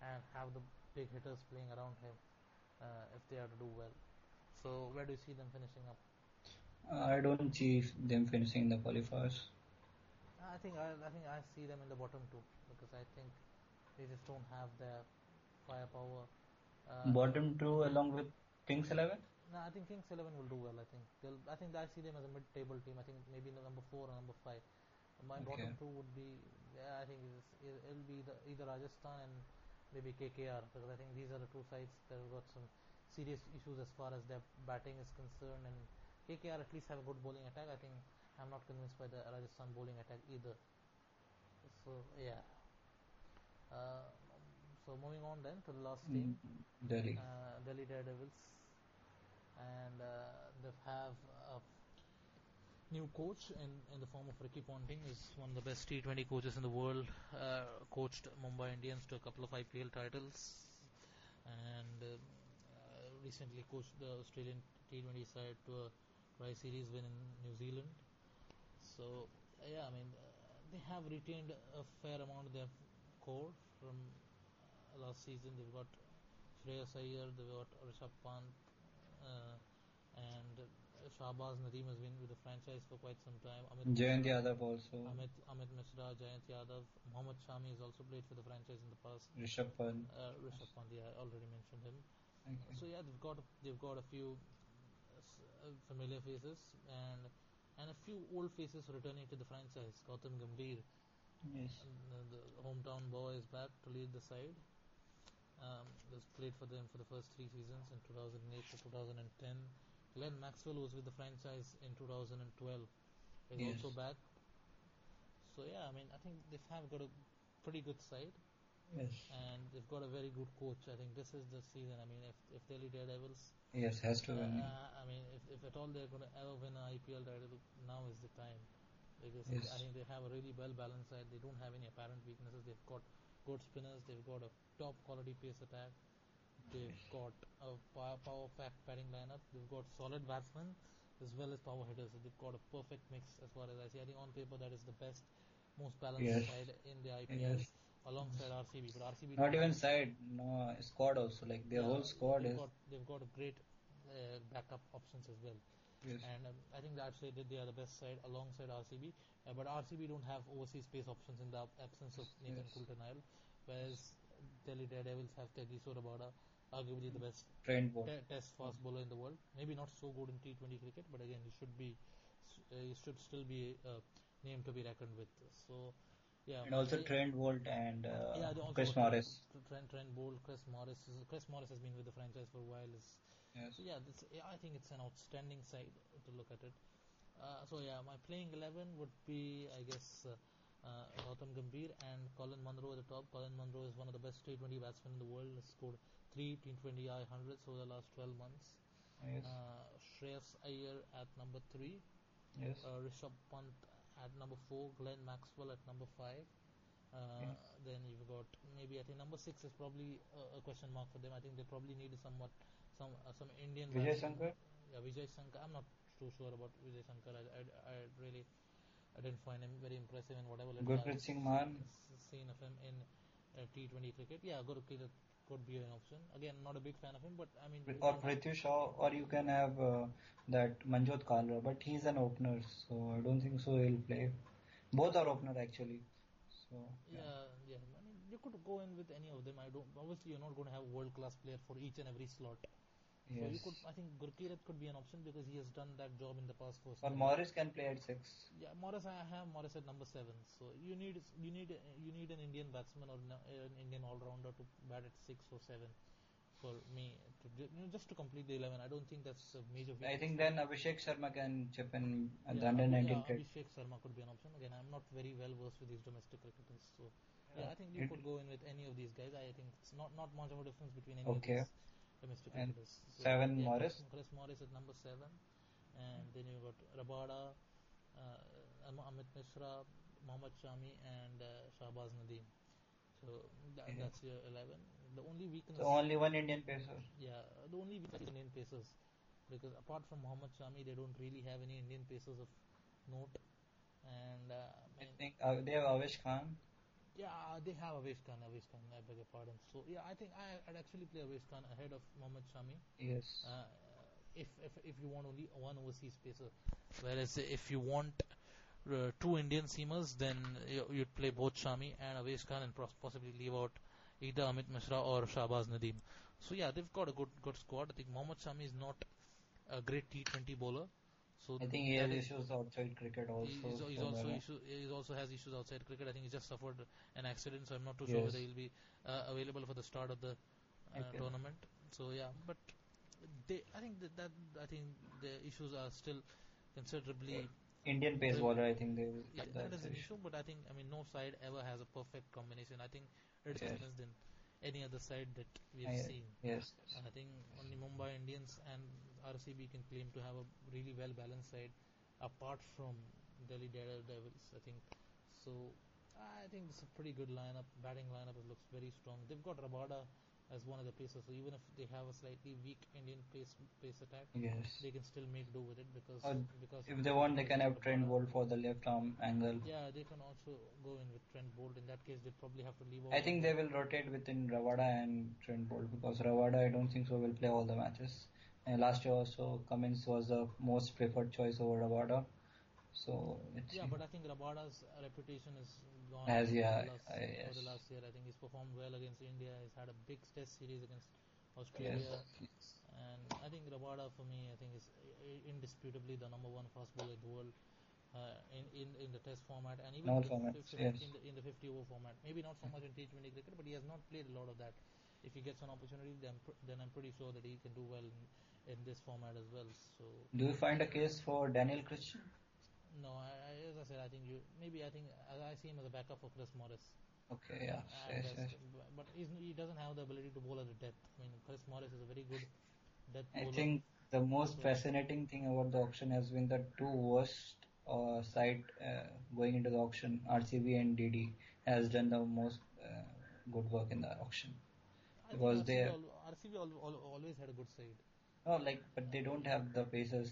and have the big hitters playing around him if they are to do well. So where do you see them finishing up? I don't see them finishing the qualifiers. I think I, I think I see them in the bottom two because I think they just don't have their firepower. Uh, Bottom two along with Kings Eleven. No, I think Kings Eleven will do well. I think they'll. I think I see them as a mid-table team. I think maybe the number four or number five. My Okay. bottom two would be. Yeah, I think it's, it- it'll be the, either Rajasthan and maybe KKR because I think these are the two sides that have got some serious issues as far as their batting is concerned. And KKR at least have a good bowling attack. I think I'm not convinced by the Rajasthan bowling attack either. So yeah. Uh, so moving on then to the last team Mm, Delhi. uh, Delhi Daredevils, and uh, they have a new coach in, in the form of Ricky Ponting, is one of the best T20 coaches in the world. Uh, coached Mumbai Indians to a couple of IPL titles, and uh, recently coached the Australian T20 side to a Tri Series win in New Zealand. So yeah, I mean uh, they have retained a fair amount of their core from uh, last season. They've got Shreyas Iyer, they've got Rishabh Pant, uh, and Shahbaz Nadeem has been with the franchise for quite some time. Amit Jayant Yadav also. Amit, Amit Mishra, Jayant Yadav, Mohammad Shami has also played for the franchise in the past. Rishabh Pant. Uh, Rishabh Pant, yeah, I already mentioned him. Okay. So yeah, they've got they've got a few uh, familiar faces and and a few old faces returning to the franchise. Gautam Gambhir, Yes. uh, the hometown boy, is back to lead the side. Um, has played for them for the first three seasons in 2008 to 2010. Glenn Maxwell was with the franchise in 2012. Is Yes. also back. So yeah, I mean, I think they have got a pretty good side Yes. and they've got a very good coach. I think this is the season. I mean, if if Delhi Daredevils Yes, has to win. uh, I mean, if, if at all they're going to ever win an IPL title, now is the time. Because Yes. I think they have a really well balanced side. They don't have any apparent weaknesses. They've got good spinners. They've got a top quality pace attack. They've got a power, power pack batting lineup. They've got solid batsmen as well as power hitters. So they've got a perfect mix as far as I see. I think on paper that is the best, most balanced Yes. side in the IPL Yes. alongside RCB. But RCB Not even side, no squad also. Like their yeah, whole squad they've is. got, they've got a great uh, backup options as well. Yes. And um, I think that that they are the best side alongside RCB. Uh, but RCB don't have overseas space options in the absence of Nathan Yes. Coulter-Nile, whereas Delhi Daredevils have Kagiso Rabada, arguably the best te- test fast bowler in the world. Maybe not so good in T20 cricket, but again, he should be, uh, he should still be a uh, name to be reckoned with. So, yeah. And also I- Trent Boult and uh, yeah, they also Chris Morris. Trent, Trent Boult, Chris Morris. Chris Morris has been with the franchise for a while. Yes. so yeah, this, I think it's an outstanding side to look at it. Uh, so yeah, my playing eleven would be, I guess, uh, Gautam Gambhir and Colin Munro at the top. Colin Munro is one of the best T20 batsmen in the world. Has scored three T20 I hundreds over the last 12 months. Yes. Uh, Shreyas Iyer at number three. yes. Uh, Rishabh Pant at number four. Glenn Maxwell at number five. Uh, Yes. Then you've got maybe I think number six is probably a, a question mark for them. I think they probably need somewhat some uh, some Indian. Vijay batsmen. Shankar? Yeah, Vijay Shankar. I'm not too sure about Vijay Shankar. I, I, I really I didn't find him very impressive in whatever little Gurpreet Singh Mann. seen of him in uh, T20 cricket. Yeah, Gurpreet could be an option. Again, not a big fan of him, but I mean. Or Prithvi Shaw, or you can have uh, that Manjot Kalra, but he's an opener, so I don't think so he'll play. Both are opener actually. So Yeah, yeah. I mean, you could go in with any of them. I don't. Obviously, you're not going to have world class player for each and every slot. So you yes. could. I think Gurkirat could be an option because he has done that job in the past for. Or Morris can play at six. Yeah, Morris. I have Morris at number seven. So you need you need you need an Indian batsman or an Indian all rounder to bat at six or seven. For me, to you know, just to complete the eleven, I don't think that's a major. I think then Abhishek Sharma can chip in at the Yeah, under 19 yeah. Abhishek Sharma could be an option. Again, I'm not very well versed with these domestic cricketers, so yeah, Yeah. I think you It- could go in with any of these guys. I think it's not not much of a difference between any Okay. of these domestic And cricketers. So, seven, yeah, Morris? Chris, Morris at number seven, and then you got Rabada, uh, Amit Mishra, Mohammad Shami, and uh, Shahbaz Nadeem. So that, Yeah. that's your eleven. The only weakness. So only one Indian pacer. Yeah, the only weakness is Indian pacers, because apart from Mohammad Shami, they don't really have any Indian pacers of note. And uh, I I think uh, they have Avish Khan. Yeah, they have Avesh Khan. Avesh Khan, I beg your pardon. So yeah, I think I, I'd actually play Avesh Khan ahead of Mohammad Shami. Yes. Uh, if, if if you want only one overseas pacer, whereas if you want uh, two Indian seamers, then you, you'd play both Shami and Avesh Khan and possibly leave out either Amit Mishra or Shahbaz Nadeem. So yeah, they've got a good good squad. I think Mohammad Shami is not a great T20 bowler. So I think he has is- issues outside cricket also. He's, he's so also issue, he's also has issues outside cricket. I think he just suffered an accident, so I'm not too sure whether he'll be uh, available for the start of the uh, Okay. tournament. So yeah, but they, I think that, that I think the issues are still considerably. Indian pace bowler, I think they. Yeah, that's that is an issue. but I think I mean no side ever has a perfect combination. I think it's Yes. different than any other side that we've I- seen. Yes. I think only Mumbai Indians and RCB can claim to have a really well balanced side, apart from Delhi Daredevils. I think so. I think it's a pretty good lineup. Batting lineup it looks very strong. They've got Rabada as one of the pacers, so even if they have a slightly weak Indian pace pace attack, Yes. they can still make do with it because Or because If they want, they can have Trent. Boult for the left arm angle. Yeah, they can also go in with Trent Boult. In that case, they probably have to leave. I think they will rotate within Rabada and Trent Boult because Rabada, I don't think so, will play all the matches. And last year also, Cummins was the most preferred choice over Rabada. So it's Yeah, but I think Rabada's reputation is gone. As, yeah, the last, uh, over the last year. I think he's performed well against India. He's had a big test series against Australia. yes. And I think Rabada, for me, I think is indisputably the number one fast bowler in the world uh, in, in in the test format and even in the, formats, fif- yes. in, the, in the 50 over format. Maybe not so much in T20 cricket, but he has not played a lot of that. If he gets an opportunity, then then I'm pretty sure that he can do well in, in this format as well. So Do you find a case for Daniel Christian? no, I, I, as I said, I think you maybe I think I I see him as a backup for Chris Morris. Okay, yeah, at yes, best, yes. b- but he's, he doesn't have the ability to bowl at the depth. I mean, Chris Morris is a very good depth I bowler. think the most So- fascinating thing about the auction has been the two worst uh, side uh, going into the auction. RCB and DD has done the most uh, good work in the auction. Think because RCB, they- al- RCB al- al- always had a good side. No, like, but they don't have the paces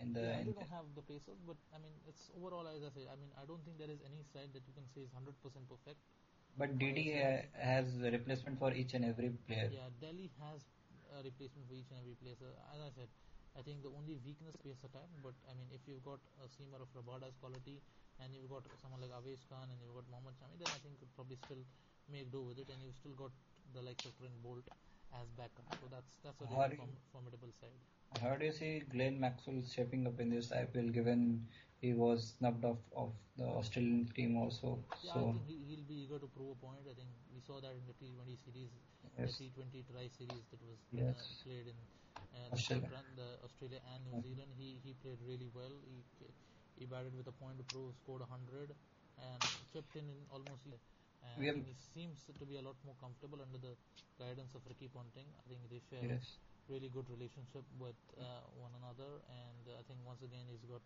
in the. yeah, in they don't have the paces, but I mean, it's overall as I say. I mean, I don't think there is any side that you can say is hundred percent perfect. but DD uh, has a replacement for each and every player. Yeah, Delhi has a replacement for each and every player. So, As I said, I think the only weakness is attack. But I mean, if you've got a seamer of Rabada's quality and you've got someone like Avesh Khan and you've got Mohammad Shami, then I think you could probably still make do with it. And you've still got the likes of Trent Boult as backup. So that's that's a really form, formidable side. How do you see Glenn Maxwell shaping up in this IPL given he was snubbed off of the Australian team also? Yeah, I so think he, he'll be eager to prove a point. I think we saw that in the T20 series, Yes. the T20 tri series that was Yes. uh, played in uh, the, Australia. the Australia and New. Zealand. He he played really well. He he batted with a point to prove, scored 100, and chipped in, in almost. And We have- he seems to be a lot more comfortable under the guidance of Ricky Ponting. I think they share yes, a really good relationship with uh, one another, and uh, I think once again he's got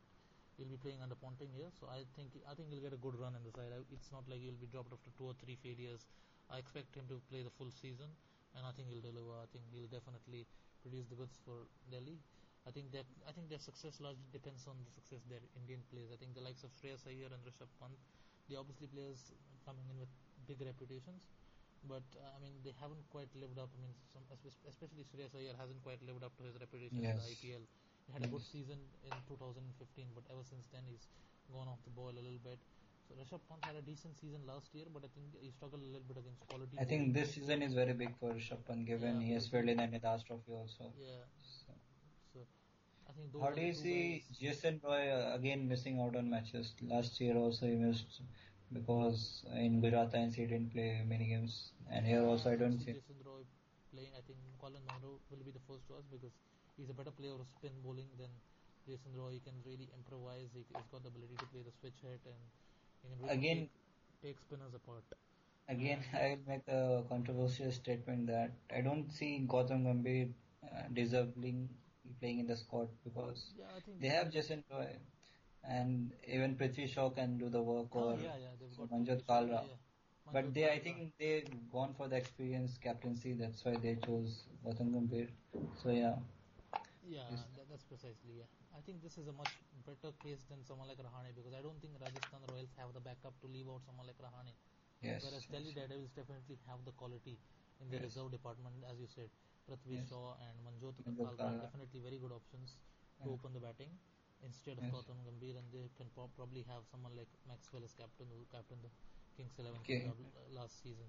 he'll be playing under Ponting here, so I think I think he'll get a good run in the side. I, it's not like he'll be dropped after two or three failures. I expect him to play the full season, and I think he'll deliver. I think he'll definitely produce the goods for Delhi. I think that I think their success largely depends on the success their Indian players. I think the likes of Shreyas Iyer and Rishabh Pant, they obviously players coming in with big reputations, but uh, I mean they haven't quite lived up. I mean, some, especially Shreyas Iyer hasn't quite lived up to his reputation in the IPL. He had a good season in 2015, but ever since then he's gone off the ball a little bit. So Rishabh Pant had a decent season last year, but I think he struggled a little bit against quality. I think this season is very big for Rishabh Pant given Yeah, he has failed in the Nidahas Trophy also. Yeah, So, so I think those how do you see guys. Jason Roy uh, again missing out on matches? Last year also he missed because in Gujarat Lions he didn't play many games, and here also I don't see. Jason Roy playing. I think Colin Munro will be the first choice because he's a better player of spin bowling than Jason Roy. He can really improvise. He, he's got the ability to play the switch hit and he can really Again- take, take spinners apart. Again, I will make a controversial statement that I don't see Gautam Gambhir uh, deserving playing in the squad because Yeah, I they have Jason Roy, and even Prithvi Shaw can do the work Oh, or yeah, yeah, Manjot Kalra. yeah. But they, I think they gone for the experience captaincy. That's why they chose Gautam Gambhir. So yeah, Yeah, Yes. that, that's precisely yeah. I think this is a much better case than someone like Rahane because I don't think Rajasthan Royals have the backup to leave out someone like Rahane. yes. Whereas Delhi yes. Daredevils definitely have the quality in the Yes. reserve department, as you said. Prithvi Yes. Shaw and Manjot Manjot Kalra are Kalra. definitely very good options to Yeah. open the batting instead of Yes. Gautam Gambhir, and they can pro- probably have someone like Maxwell as captain who captained the Kings 11 Okay. Uh, last season.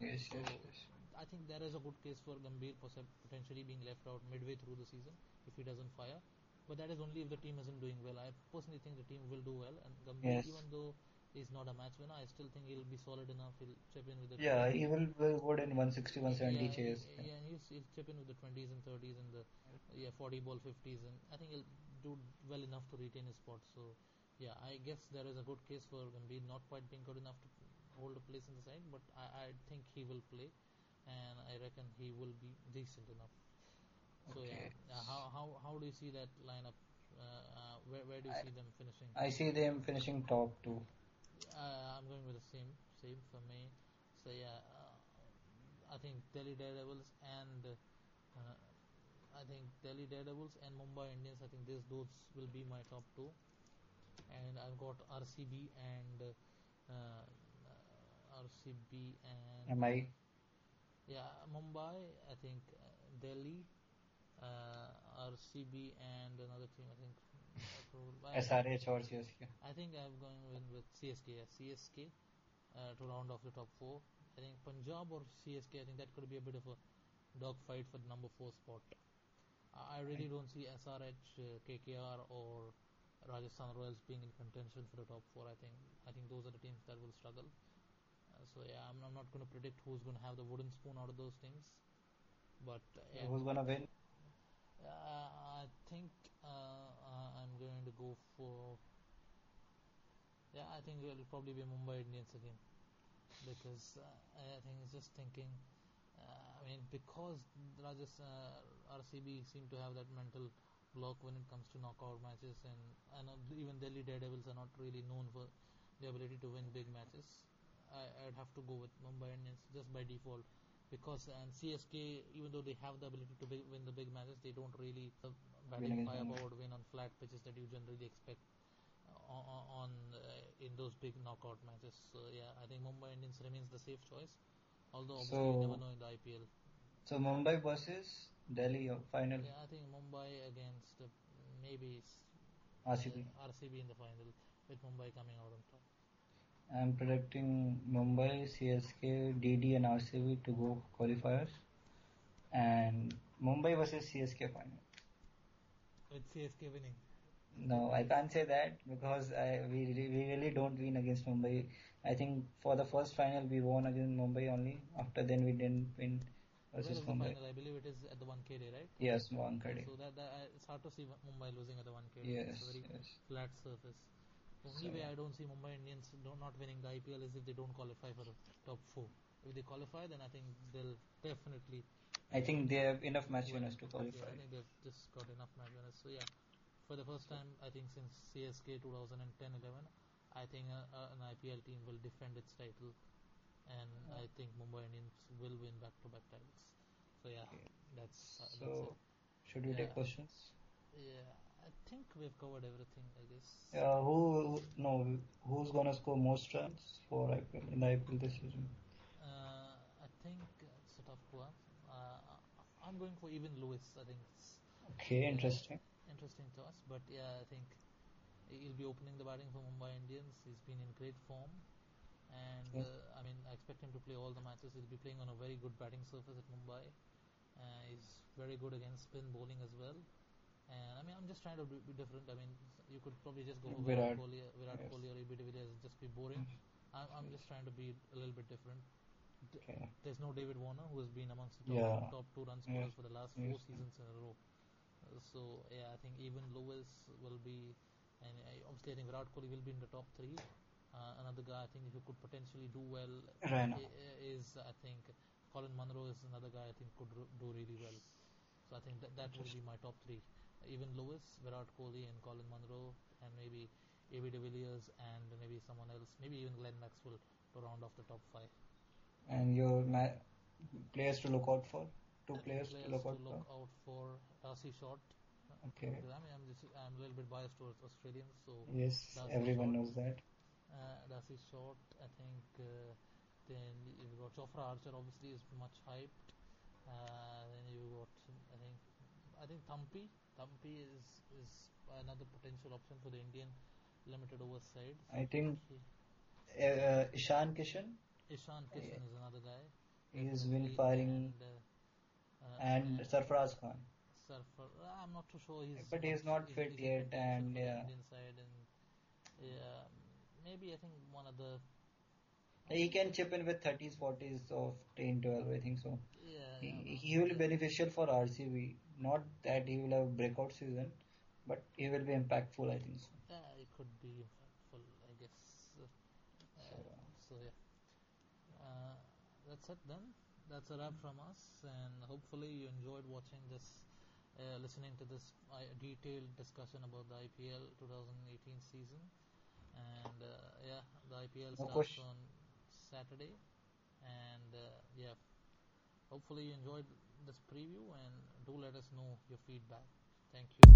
Yes, So yes, yes. I think there is a good case for Gambhir potentially being left out midway through the season if he doesn't fire. But that is only if the team isn't doing well. I personally think the team will do well, and Gambhir, Yes. even though he's not a match winner, I still think he'll be solid enough. He'll chip in with the Yeah, he will, will good in 160, 170 yeah, chase. Yeah, yeah, he'll, he'll chip in with the 20s and 30s and the yeah 40 ball 50s, and I think he'll do well enough to retain his spot. So yeah, I guess there is a good case for Gambhir not quite being good enough to hold a place in the side, but I, I think he will play, and I reckon he will be decent enough. So yeah, Okay. uh, how how how do you see that lineup? Uh, uh, where where do you I- see them finishing? I see them finishing top two. Uh, I'm going with the same, same for me. So yeah, uh, I think Delhi Daredevils and uh, I think Delhi Daredevils and Mumbai Indians. I think these those will be my top two, and I've got RCB and uh, uh, RCB and MI. yeah Mumbai. I think uh, Delhi, uh, RCB and another team. I think. SRH or CSK. I think I'm going with, with CSK. Yeah, CSK uh, to round off the top four. I think Punjab or CSK. I think that could be a bit of a dog fight for the number four spot. I really don't see SRH, uh, KKR or Rajasthan Royals being in contention for the top four. I think I think those are the teams that will struggle. Uh, so yeah, I'm, I'm not going to predict who's going to have the wooden spoon out of those teams. But uh, yeah, Who's gonna win? uh, I think uh, uh, I'm going to go for. Yeah, I think it'll probably be Mumbai Indians again because uh, I think it's just thinking. Uh, I mean, because Rajasthan uh, RCB seem to have that mental block when it comes to knockout matches, and I know even Delhi Daredevils are not really known for the ability to win big matches. I, I'd have to go with Mumbai Indians just by default because and CSK even though they have the ability to big, win the big matches they don't really uh, batting firepower win on flat pitches that you generally expect uh, on, on uh, in those big knockout matches. So yeah I think Mumbai Indians remains the safe choice although So- never know in the IPL So Mumbai versus Delhi final. yeah I think Mumbai against uh, maybe RCB. uh, RCB in the final with Mumbai coming out on top I'm predicting Mumbai, CSK, DD, and RCB to go qualifiers, and Mumbai versus CSK final. With CSK winning. No, I can't say that because I, we we really don't win against Mumbai. I think for the first final we won against Mumbai only. After then we didn't win versus Mumbai. final? I believe it is at the Wankhede, right? Yes, Wankhede. So that, that it's hard to see Mumbai losing at the Wankhede. Yes, It's a very yes. flat surface. The only So, way. I don't see Mumbai Indians not winning the IPL is if they don't qualify for the top four. If they qualify, then I think they'll definitely I think they have enough match win. winners to Yeah, qualify. I think they've just got enough match winners. So yeah, for the first time, I think since CSK 2010-11, I think uh, uh, an IPL team will defend its title, and I think Mumbai Indians will win back-to-back titles. So yeah, Okay. that's uh, that's So, it. should we take questions? Yeah, I think we've covered everything. I guess. Yeah, who no? Who's gonna score most runs for IPL in the IPL this season? Uh, I think it's a tough one. Uh, I'm going for Evin Lewis. I think it's Okay, Yeah. interesting. interesting to us, but yeah, I think he'll be opening the batting for Mumbai Indians. He's been in great form, and Yeah. uh, I mean, I expect him to play all the matches. He'll be playing on a very good batting surface at Mumbai. Uh, he's very good against spin bowling as well. And I mean, I'm just trying to be, be different. I mean, you could probably just go for Virat, Kohli, Virat yes. Kohli or AB de Villiers and just be boring. I'm, I'm just trying to be a little bit different. D- Okay. There's no David Warner, who has been amongst the top, Yeah. top two run scorers for the last four seasons in a row. Uh, So yeah, I think Evin Lewis will be, and I, obviously I think Virat Kohli will be in the top three. Uh, another guy I think who could potentially do well Raina. i- i- is I think Colin Munro is another guy I think could do really well. So I think that that will be my top three. Evin Lewis, Virat Kohli, and Colin Munro, and maybe AB de Villiers and maybe someone else, maybe even Glenn Maxwell to round off the top five. And your ma- players to look out for? Two Uh, players, to look out look for? out for Darcy Short. Okay. Because I mean, I'm just I'm a little bit biased towards Australians, so Yes, everyone knows that. uh, Darcy Short. I think uh, then you've got Jofra Archer. Obviously, is much hyped. Uh, then you got I think I think Thampi. Thampi is is another potential option for the Indian limited over side. I think uh, Ishan Kishan Ishan Kishan is another guy. he has been firing and, uh, uh, and Sarfaraz Khan. Surfer. I'm not too sure he's. But he's not fit he's yet and, yeah. Indian side and yeah, maybe I think one of the He can chip in with 30s, 40s of 10, 12, I think so. yeah. He, yeah, he will be beneficial for RCB. Not that he will have a breakout season, but he will be impactful, I think so. Yeah, it could be impactful, I guess. Uh, So, so yeah, uh, that's it then. That's a wrap from us, and hopefully you enjoyed watching this, uh, listening to this uh, detailed discussion about the IPL 2018 season. And uh, yeah, the IPL starts question. on Saturday, and uh, yeah, hopefully you enjoyed this preview, and do let us know your feedback. Thank you.